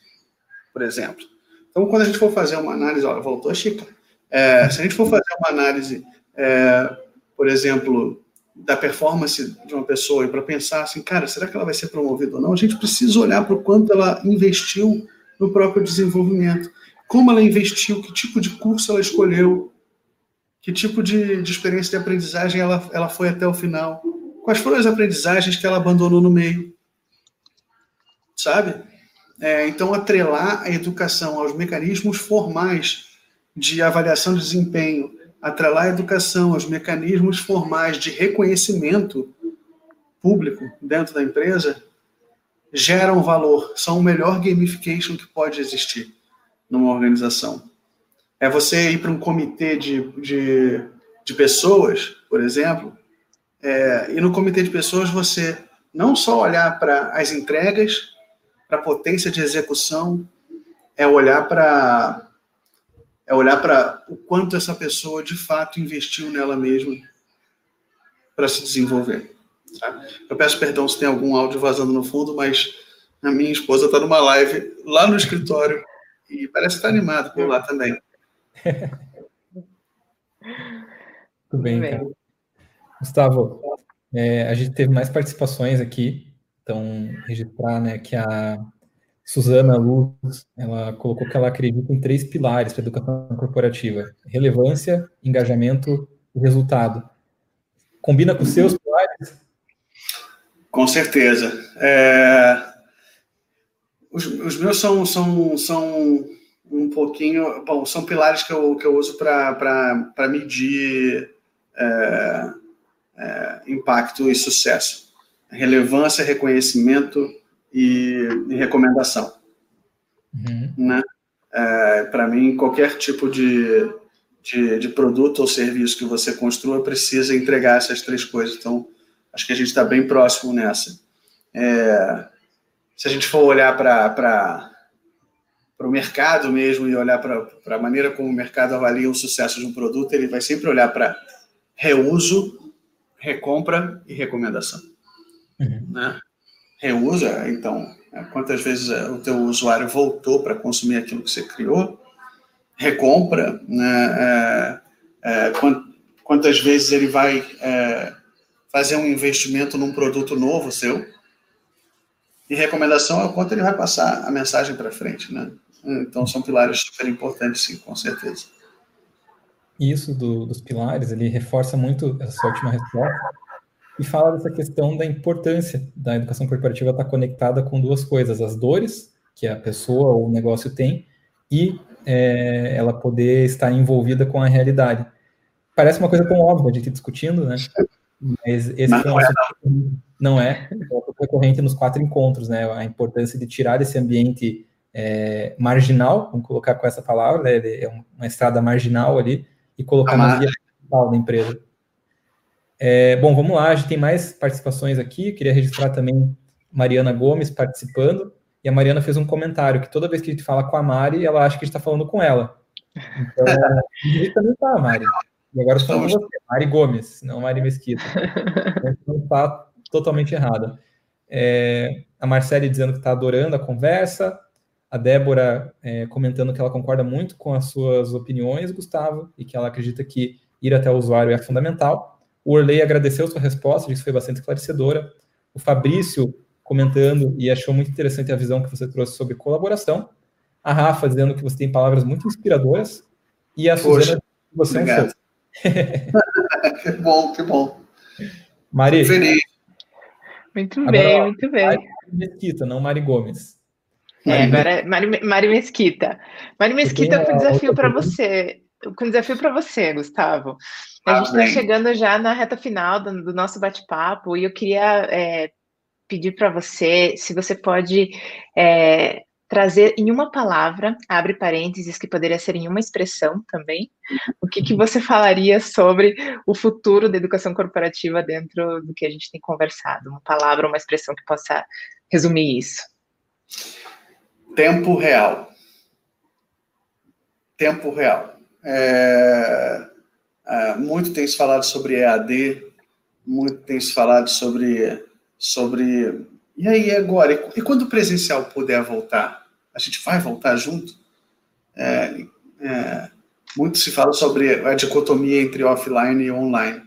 por exemplo. Então, quando a gente for fazer uma análise, olha, voltou a Chica. É, se a gente for fazer uma análise é, por exemplo, da performance de uma pessoa e para pensar assim, cara, será que ela vai ser promovida ou não? A gente precisa olhar para o quanto ela investiu no próprio desenvolvimento, como ela investiu, que tipo de curso ela escolheu, que tipo de, de experiência de aprendizagem ela, ela foi até o final, quais foram as aprendizagens que ela abandonou no meio, sabe? É, então, atrelar a educação aos mecanismos formais de avaliação de desempenho atrelar a educação aos mecanismos formais de reconhecimento público dentro da empresa geram valor, são o melhor gamification que pode existir numa organização. É você ir para um comitê de, de, de pessoas, por exemplo, É, e no comitê de pessoas, você não só olhar para as entregas, para a potência de execução, é olhar para é olhar para o quanto essa pessoa de fato investiu nela mesma para se desenvolver. Tá? Eu peço perdão se tem algum áudio vazando no fundo, mas a minha esposa está numa live lá no escritório e parece estar animado por lá também. Tudo bem, cara. Gustavo, é, a gente teve mais participações aqui, então registrar né, que a Suzana Luz, ela colocou que ela acredita em três pilares para a educação corporativa: relevância, engajamento e resultado. Combina com os seus pilares? Com certeza. É... Os, os, meus são, são, são um pouquinho. Bom, são pilares que eu, que eu uso para medir é, é, impacto e sucesso. Relevância, reconhecimento e, e recomendação. Uhum. Né? É, para mim, qualquer tipo de, de, de, produto ou serviço que você construa precisa entregar essas três coisas. Então, acho que a gente está bem próximo nessa. É, se a gente for olhar para para o mercado mesmo e olhar para a maneira como o mercado avalia o sucesso de um produto, ele vai sempre olhar para reuso, recompra e recomendação. Uhum. Né? Reusa, então, né, quantas vezes é, o teu usuário voltou para consumir aquilo que você criou? Recompra, né? É, é, quantas vezes ele vai é, fazer um investimento num produto novo seu? E recomendação é o quanto ele vai passar a mensagem para frente, né? Então, são pilares super importantes, sim, com certeza. Isso do, dos pilares, ele reforça muito essa última resposta e fala dessa questão da importância da educação corporativa estar conectada com duas coisas: as dores que a pessoa ou o negócio tem e é, ela poder estar envolvida com a realidade. Parece uma coisa tão óbvia de ir discutindo, né? Mas esse Mas não, é, não. não é, é recorrente nos quatro encontros, né? A importância de tirar esse ambiente é, marginal, vamos colocar com essa palavra, né, é uma estrada marginal ali, e colocar na via principal da empresa. É, bom, vamos lá, a gente tem mais participações aqui, queria registrar também Mariana Gomes participando, e a Mariana fez um comentário que toda vez que a gente fala com a Mari, ela acha que a gente está falando com ela. Então, a gente também está, Mari. E agora estou com você, Mari Gomes, não Mari Mesquita. Então, não está totalmente errada. É, a Marcele dizendo que está adorando a conversa, a Débora é, comentando que ela concorda muito com as suas opiniões, Gustavo, e que ela acredita que ir até o usuário é fundamental. O Orley agradeceu sua resposta, disse que foi bastante esclarecedora. O Fabrício comentando e achou muito interessante a visão que você trouxe sobre colaboração. A Rafa dizendo que você tem palavras muito inspiradoras. E a Poxa, Suzana, que você obrigado. é um que bom, que bom. Mari. Feliz. Muito bem, muito bem. Mari Mesquita, não Mari Gomes. É, agora Mari, Mari Mesquita. Mari Mesquita com desafio para você. Com desafio para você, Gustavo. A ah, gente está chegando já na reta final do, do nosso bate-papo e eu queria é, pedir para você se você pode é, trazer em uma palavra, abre parênteses, que poderia ser em uma expressão também, o que, que você falaria sobre o futuro da educação corporativa dentro do que a gente tem conversado? Uma palavra, uma expressão que possa resumir isso. Tempo real. Tempo real. É, é, muito tem se falado sobre EAD, muito tem se falado sobre, sobre. E aí, agora? E, quando o presencial puder voltar? A gente vai voltar junto? É, é, muito se fala sobre a dicotomia entre offline e online.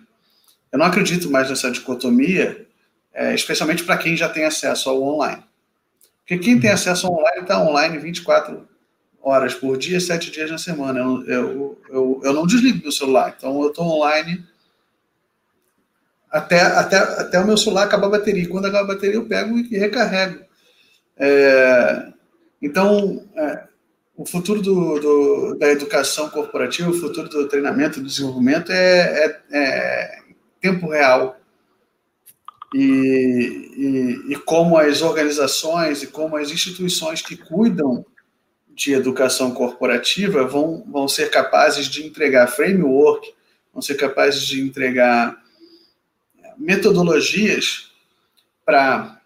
Eu não acredito mais nessa dicotomia, é, especialmente para quem já tem acesso ao online. Porque quem tem acesso online está online 24 horas por dia, 7 dias na semana. Eu, eu, eu, eu não desligo meu celular, então eu estou online até, até, até o meu celular acabar a bateria. Quando acabar a bateria, eu pego e recarrego. É, então, é, o futuro do, do, da educação corporativa, o futuro do treinamento, do desenvolvimento é, é, é tempo real e, e, e, como as organizações e como as instituições que cuidam de educação corporativa vão, vão ser capazes de entregar framework, vão ser capazes de entregar metodologias para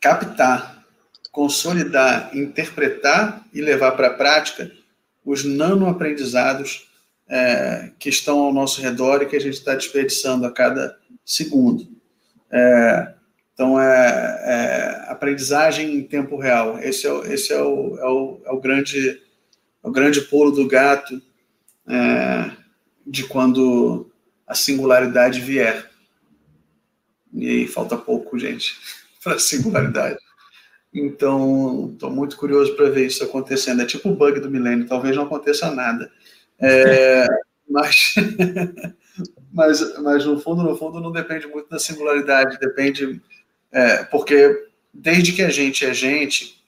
captar, consolidar, interpretar e levar para a prática os nanoaprendizados é, que estão ao nosso redor e que a gente está desperdiçando a cada segundo. É, então, é, é, aprendizagem em tempo real. Esse é, esse é, o, é, o, é o, grande, é o grande pulo do gato é, de quando a singularidade vier. E aí falta pouco, gente, para a singularidade. Então, estou muito curioso para ver isso acontecendo. É tipo o bug do milênio, talvez não aconteça nada. É, mas, mas, mas, no fundo, no fundo, não depende muito da singularidade, depende. É, porque desde que a gente é gente,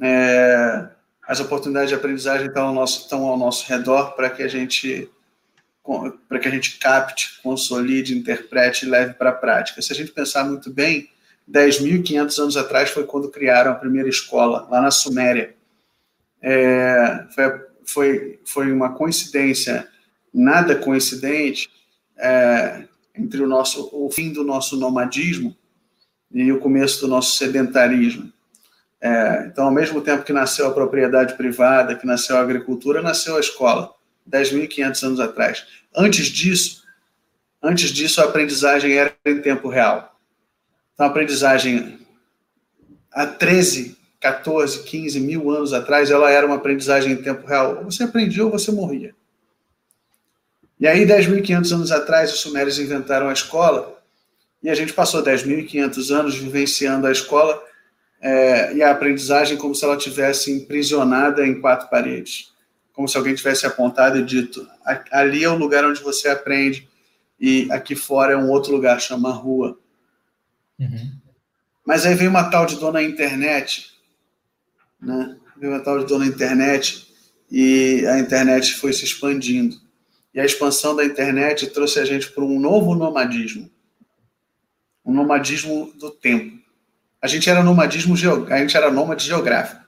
é, as oportunidades de aprendizagem estão ao nosso, estão ao nosso redor para que a gente para que a gente capte, consolide, interprete e leve para a prática. Se a gente pensar muito bem, 10.500 anos atrás foi quando criaram a primeira escola, lá na Suméria. É, foi, foi, foi uma coincidência, nada coincidente, é, entre o, nosso, o fim do nosso nomadismo e o começo do nosso sedentarismo. É, então, ao mesmo tempo que nasceu a propriedade privada, que nasceu a agricultura, nasceu a escola, 10.500 anos atrás. Antes disso, antes disso, a aprendizagem era em tempo real. Então, a aprendizagem há 13, 14, 15 mil anos atrás, ela era uma aprendizagem em tempo real. Você aprendia ou você morria. E aí, 10.500 anos atrás, os sumérios inventaram a escola, e a gente passou 10.500 anos vivenciando a escola é, e a aprendizagem como se ela tivesse imprisionada em quatro paredes. Como se alguém tivesse apontado e dito: ali é o lugar onde você aprende, e aqui fora é um outro lugar, chama rua. Uhum. Mas aí veio uma tal de dona internet, né? Veio uma tal de dona internet e a internet foi se expandindo. E a expansão da internet trouxe a gente para um novo nomadismo. Um nomadismo do tempo. A gente era nomadismo a gente era nômade geográfico.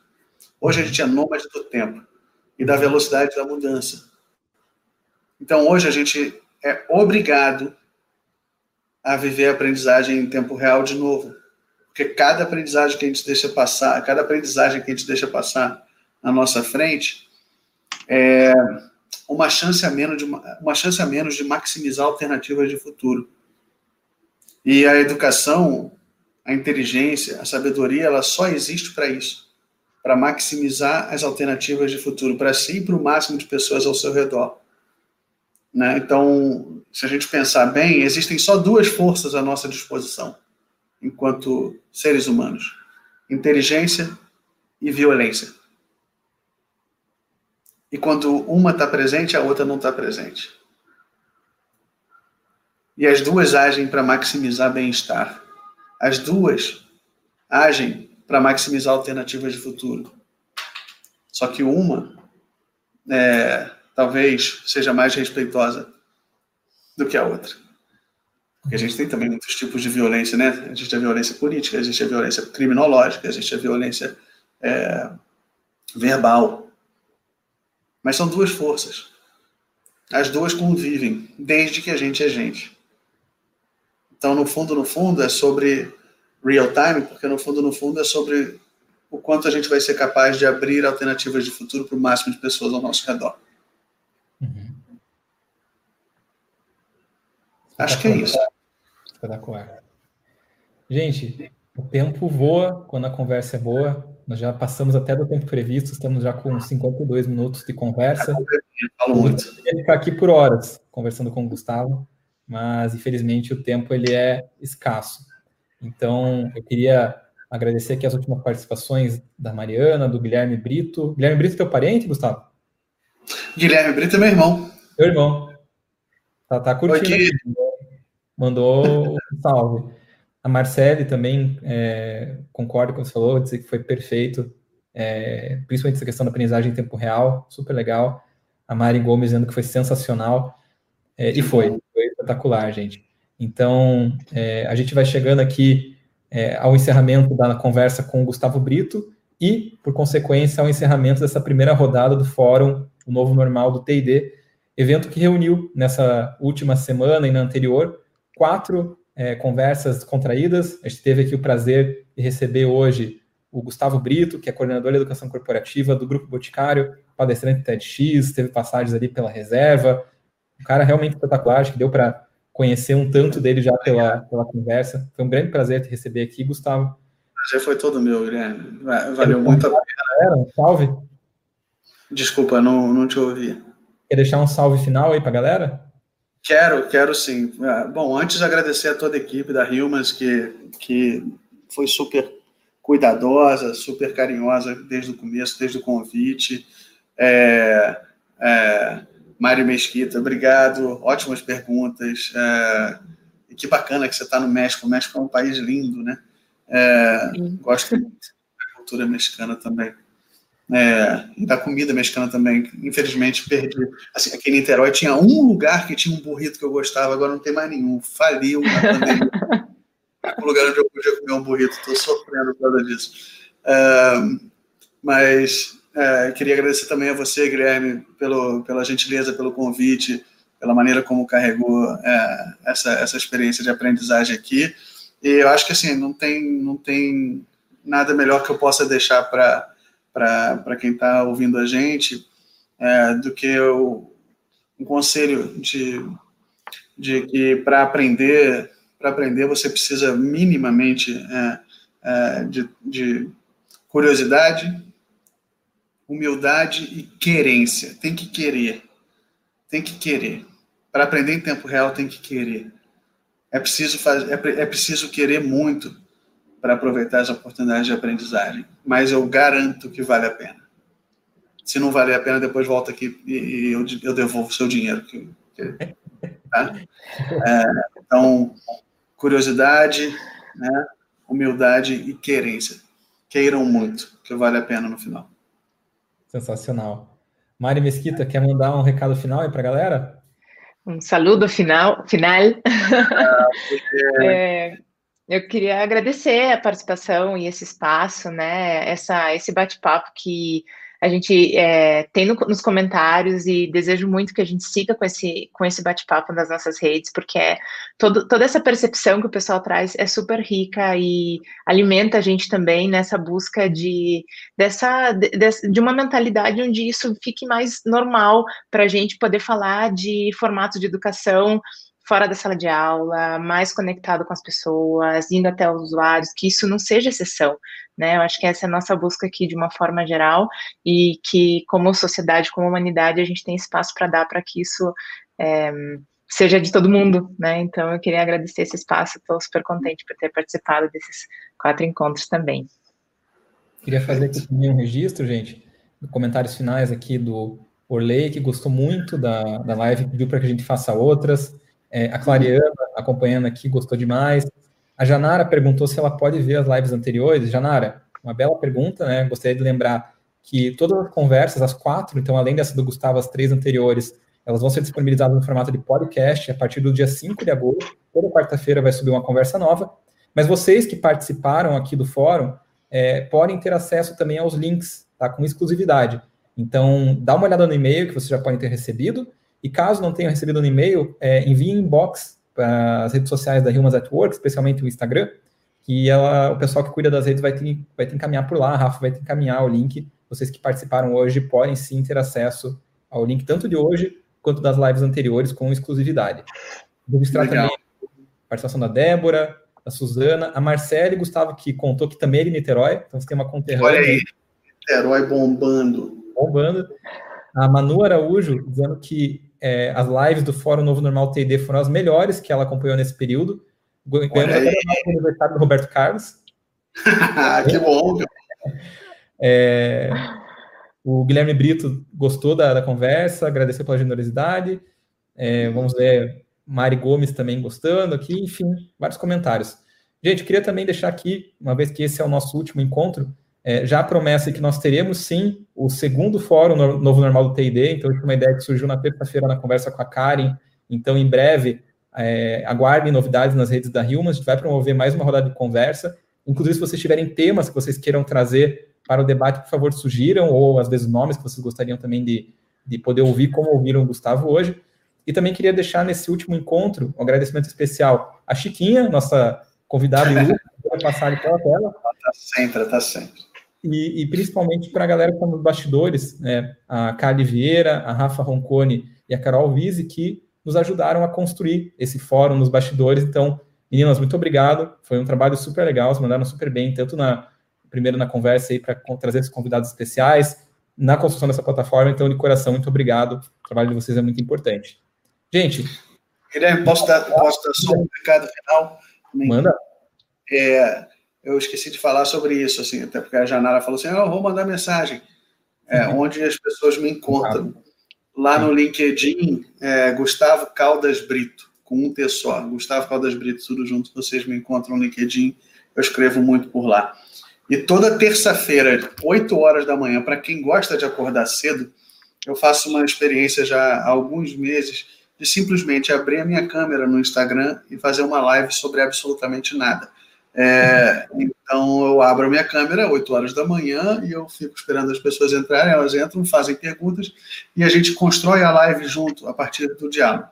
Hoje a gente é nômade do tempo e da velocidade da mudança. Então hoje a gente é obrigado a viver a aprendizagem em tempo real de novo. Porque cada aprendizagem que a gente deixa passar, cada aprendizagem que a gente deixa passar na nossa frente, é uma chance a menos de, uma chance a menos de maximizar alternativas de futuro. E a educação, a inteligência, a sabedoria, ela só existe para isso, para maximizar as alternativas de futuro para si e para o máximo de pessoas ao seu redor. Né? Então, se a gente pensar bem, existem só duas forças à nossa disposição, enquanto seres humanos: inteligência e violência. E quando uma está presente, a outra não está presente. E as duas agem para maximizar bem-estar. As duas agem para maximizar alternativas de futuro. Só que uma é, talvez seja mais respeitosa do que a outra. Porque a gente tem também muitos tipos de violência, né? A violência política, a violência criminológica, a violência é, verbal. Mas são duas forças. As duas convivem, desde que a gente é gente. Então, no fundo, no fundo, é sobre real time, porque no fundo, no fundo, é sobre o quanto a gente vai ser capaz de abrir alternativas de futuro para o máximo de pessoas ao nosso redor. Uhum. Acho que é isso. Espetacular. Gente, o tempo voa quando a conversa é boa. Nós já passamos até do tempo previsto, estamos já com 52 minutos de conversa. Falo muito. Eu ficar aqui por horas conversando com o Gustavo, mas infelizmente o tempo ele é escasso. Então, eu queria agradecer aqui as últimas participações da Mariana, do Guilherme Brito. Guilherme Brito, teu parente, Gustavo? Guilherme Brito é meu irmão. Meu irmão. Tá, tá curtindo. Aqui. Mandou um salve. A Marcele também é, concorda com o que você falou, dizer que foi perfeito, é, principalmente essa questão da aprendizagem em tempo real, super legal. A Mari Gomes dizendo que foi sensacional. É, e foi espetacular, gente. Então, é, a gente vai chegando aqui é, ao encerramento da conversa com o Gustavo Brito e, por consequência, ao encerramento dessa primeira rodada do Fórum o novo normal do TID, evento que reuniu nessa última semana e na anterior quatro é, conversas contraídas. A gente teve aqui o prazer de receber hoje o Gustavo Brito, que é coordenador de educação corporativa do Grupo Boticário, palestrante TEDx, teve passagens ali pela reserva. Um cara realmente espetacular, acho que deu para conhecer um tanto dele já pela, pela conversa. Foi um grande prazer te receber aqui, Gustavo. Já foi todo meu, Guilherme. Valeu muito a pena. Um salve. Desculpa, não, não te ouvi. Quer deixar um salve final aí para a galera? Quero, quero sim. Ah, bom, antes agradecer a toda a equipe da Hilmas, que, que foi super cuidadosa, super carinhosa desde o começo, desde o convite. É, é, Mário Mesquita, obrigado, ótimas perguntas. É, e que bacana que você está no México. O México é um país lindo, né? É, gosto muito da cultura mexicana também. É, e da comida mexicana também. Infelizmente, perdi. Assim, aqui em Niterói tinha um lugar que tinha um burrito que eu gostava, agora não tem mais nenhum. Faliu na pandemia. o lugar onde eu podia comer um burrito. Estou sofrendo por causa disso. É, mas é, queria agradecer também a você, Guilherme, pelo, pela gentileza, pelo convite, pela maneira como carregou é, essa, essa experiência de aprendizagem aqui. E eu acho que assim, não tem, não tem nada melhor que eu possa deixar para quem está ouvindo a gente, é, do que o, um conselho de, de que para aprender, para aprender você precisa minimamente é, é, de, de curiosidade, humildade e querência. Tem que querer. Tem que querer. Para aprender em tempo real, tem que querer. É preciso, fazer, é, é preciso querer muito para aproveitar as oportunidades de aprendizagem. Mas eu garanto que vale a pena. Se não valer a pena, depois volta aqui e, eu, eu devolvo o seu dinheiro. Que, que, tá? é, então, curiosidade, né, humildade e querência. Queiram muito, que vale a pena no final. Sensacional. Mari Mesquita, quer mandar um recado final aí para a galera? Um saludo final. final. Ah, é, eu queria agradecer a participação e esse espaço, né? Essa, esse bate-papo que a gente é, tem no, nos comentários e desejo muito que a gente siga com esse, com esse bate-papo nas nossas redes, porque é todo, toda essa percepção que o pessoal traz é super rica e alimenta a gente também nessa busca de, dessa, de, de uma mentalidade onde isso fique mais normal para a gente poder falar de formatos de educação fora da sala de aula, mais conectado com as pessoas, indo até os usuários, que isso não seja exceção, né? Eu acho que essa é a nossa busca aqui de uma forma geral e que, como sociedade, como humanidade, a gente tem espaço para dar para que isso é, seja de todo mundo, né? Então, eu queria agradecer esse espaço, estou super contente por ter participado desses quatro encontros também. Queria fazer aqui também um registro, gente, comentários finais aqui do Orley, que gostou muito da, da live, pediu para que a gente faça outras. É, a Clariana, acompanhando aqui, gostou demais. A Janara perguntou se ela pode ver as lives anteriores. Janara, uma bela pergunta, né? Gostaria de lembrar que todas as conversas, as quatro, então além dessa do Gustavo, as três anteriores, elas vão ser disponibilizadas no formato de podcast a partir do dia 5 de agosto. Toda quarta-feira vai subir uma conversa nova. Mas vocês que participaram aqui do fórum é, podem ter acesso também aos links, tá? Com exclusividade. Então, dá uma olhada no e-mail que vocês já podem ter recebido e caso não tenham recebido no e-mail, é, envie inbox para as redes sociais da Humans at Work, especialmente o Instagram, que ela, o pessoal que cuida das redes vai te, vai te encaminhar por lá, a Rafa vai te encaminhar o link. Vocês que participaram hoje podem sim ter acesso ao link tanto de hoje quanto das lives anteriores com exclusividade. Vou registrar Legal. também a participação da Débora, da Suzana, a Marcele e Gustavo, que contou que também é de Niterói, então você tem uma conterrânea. Olha aí, Niterói bombando. Bombando. A Manu Araújo dizendo que é, as lives do Fórum Novo Normal TD foram as melhores que ela acompanhou nesse período. Ganhamos até o aniversário do Roberto Carlos. que bom! É, o Guilherme Brito gostou da, da conversa, agradeceu pela generosidade. É, vamos ver, Mari Gomes também gostando aqui, enfim, vários comentários. Gente, queria também deixar aqui, uma vez que esse é o nosso último encontro, é, já a promessa é que nós teremos sim o segundo fórum no, novo normal do TID, então foi uma ideia que surgiu na terça-feira na conversa com a Karen, então em breve é, aguardem novidades nas redes da Hilma, a gente vai promover mais uma rodada de conversa, inclusive se vocês tiverem temas que vocês queiram trazer para o debate, por favor, sugiram, ou às vezes nomes que vocês gostariam também de, de poder ouvir, como ouviram o Gustavo hoje, E também queria deixar nesse último encontro um agradecimento especial à Chiquinha, nossa convidada vai passar ali pela tela. Está sempre, está sempre. E, e, principalmente para a galera que está nos bastidores, né? a Carly Vieira, a Rafa Roncone e a Carol Vise, que nos ajudaram a construir esse fórum nos bastidores. Então, meninas, muito obrigado. Foi um trabalho super legal, se mandaram super bem, tanto na primeiro na conversa aí para trazer esses convidados especiais, na construção dessa plataforma. Então, de coração, muito obrigado. O trabalho de vocês é muito importante. Gente. Guilherme, posso dar, posso dar só um recado final? Manda. É, eu esqueci de falar sobre isso, assim, até porque a Janara falou assim: oh, eu vou mandar mensagem. É, uhum. Onde as pessoas me encontram. Lá no LinkedIn, é, Gustavo Caldas Brito, com um T só. Gustavo Caldas Brito, tudo junto, vocês me encontram no LinkedIn. Eu escrevo muito por lá. E toda terça-feira, 8 horas da manhã, para quem gosta de acordar cedo, eu faço uma experiência já há alguns meses de simplesmente abrir a minha câmera no Instagram e fazer uma live sobre absolutamente nada. É, então eu abro a minha câmera 8 horas da manhã e eu fico esperando as pessoas entrarem, elas entram, fazem perguntas e a gente constrói a live junto a partir do diálogo.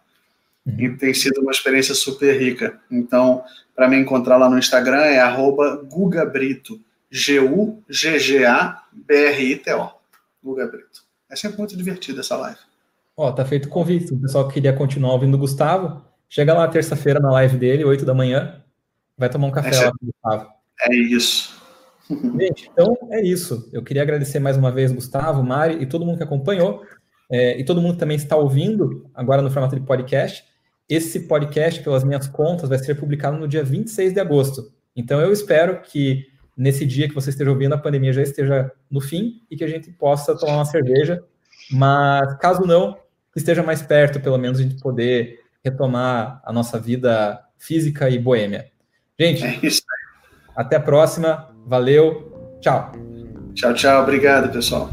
Uhum. E tem sido uma experiência super rica. Então, para me encontrar lá no Instagram é gugabrito, G-U-G-G-A-B-R-I-T-O, Guga Brito. É sempre muito divertido essa live. Ó, tá feito o convite. O pessoal que queria continuar ouvindo o Gustavo, chega lá terça-feira na live dele, 8 da manhã, Vai tomar um café é, lá com o Gustavo. É isso. Gente, então é isso. Eu queria agradecer mais uma vez Gustavo, Mari e todo mundo que acompanhou. É, e todo mundo que também está ouvindo agora no formato de podcast. Esse podcast, pelas minhas contas, vai ser publicado no dia 26 de agosto. Então eu espero que nesse dia que você esteja ouvindo, a pandemia já esteja no fim e que a gente possa tomar uma cerveja. Mas caso não, esteja mais perto, pelo menos, a gente poder retomar a nossa vida física e boêmia. Gente, é até a próxima. Valeu. Tchau. Tchau, tchau. Obrigado, pessoal.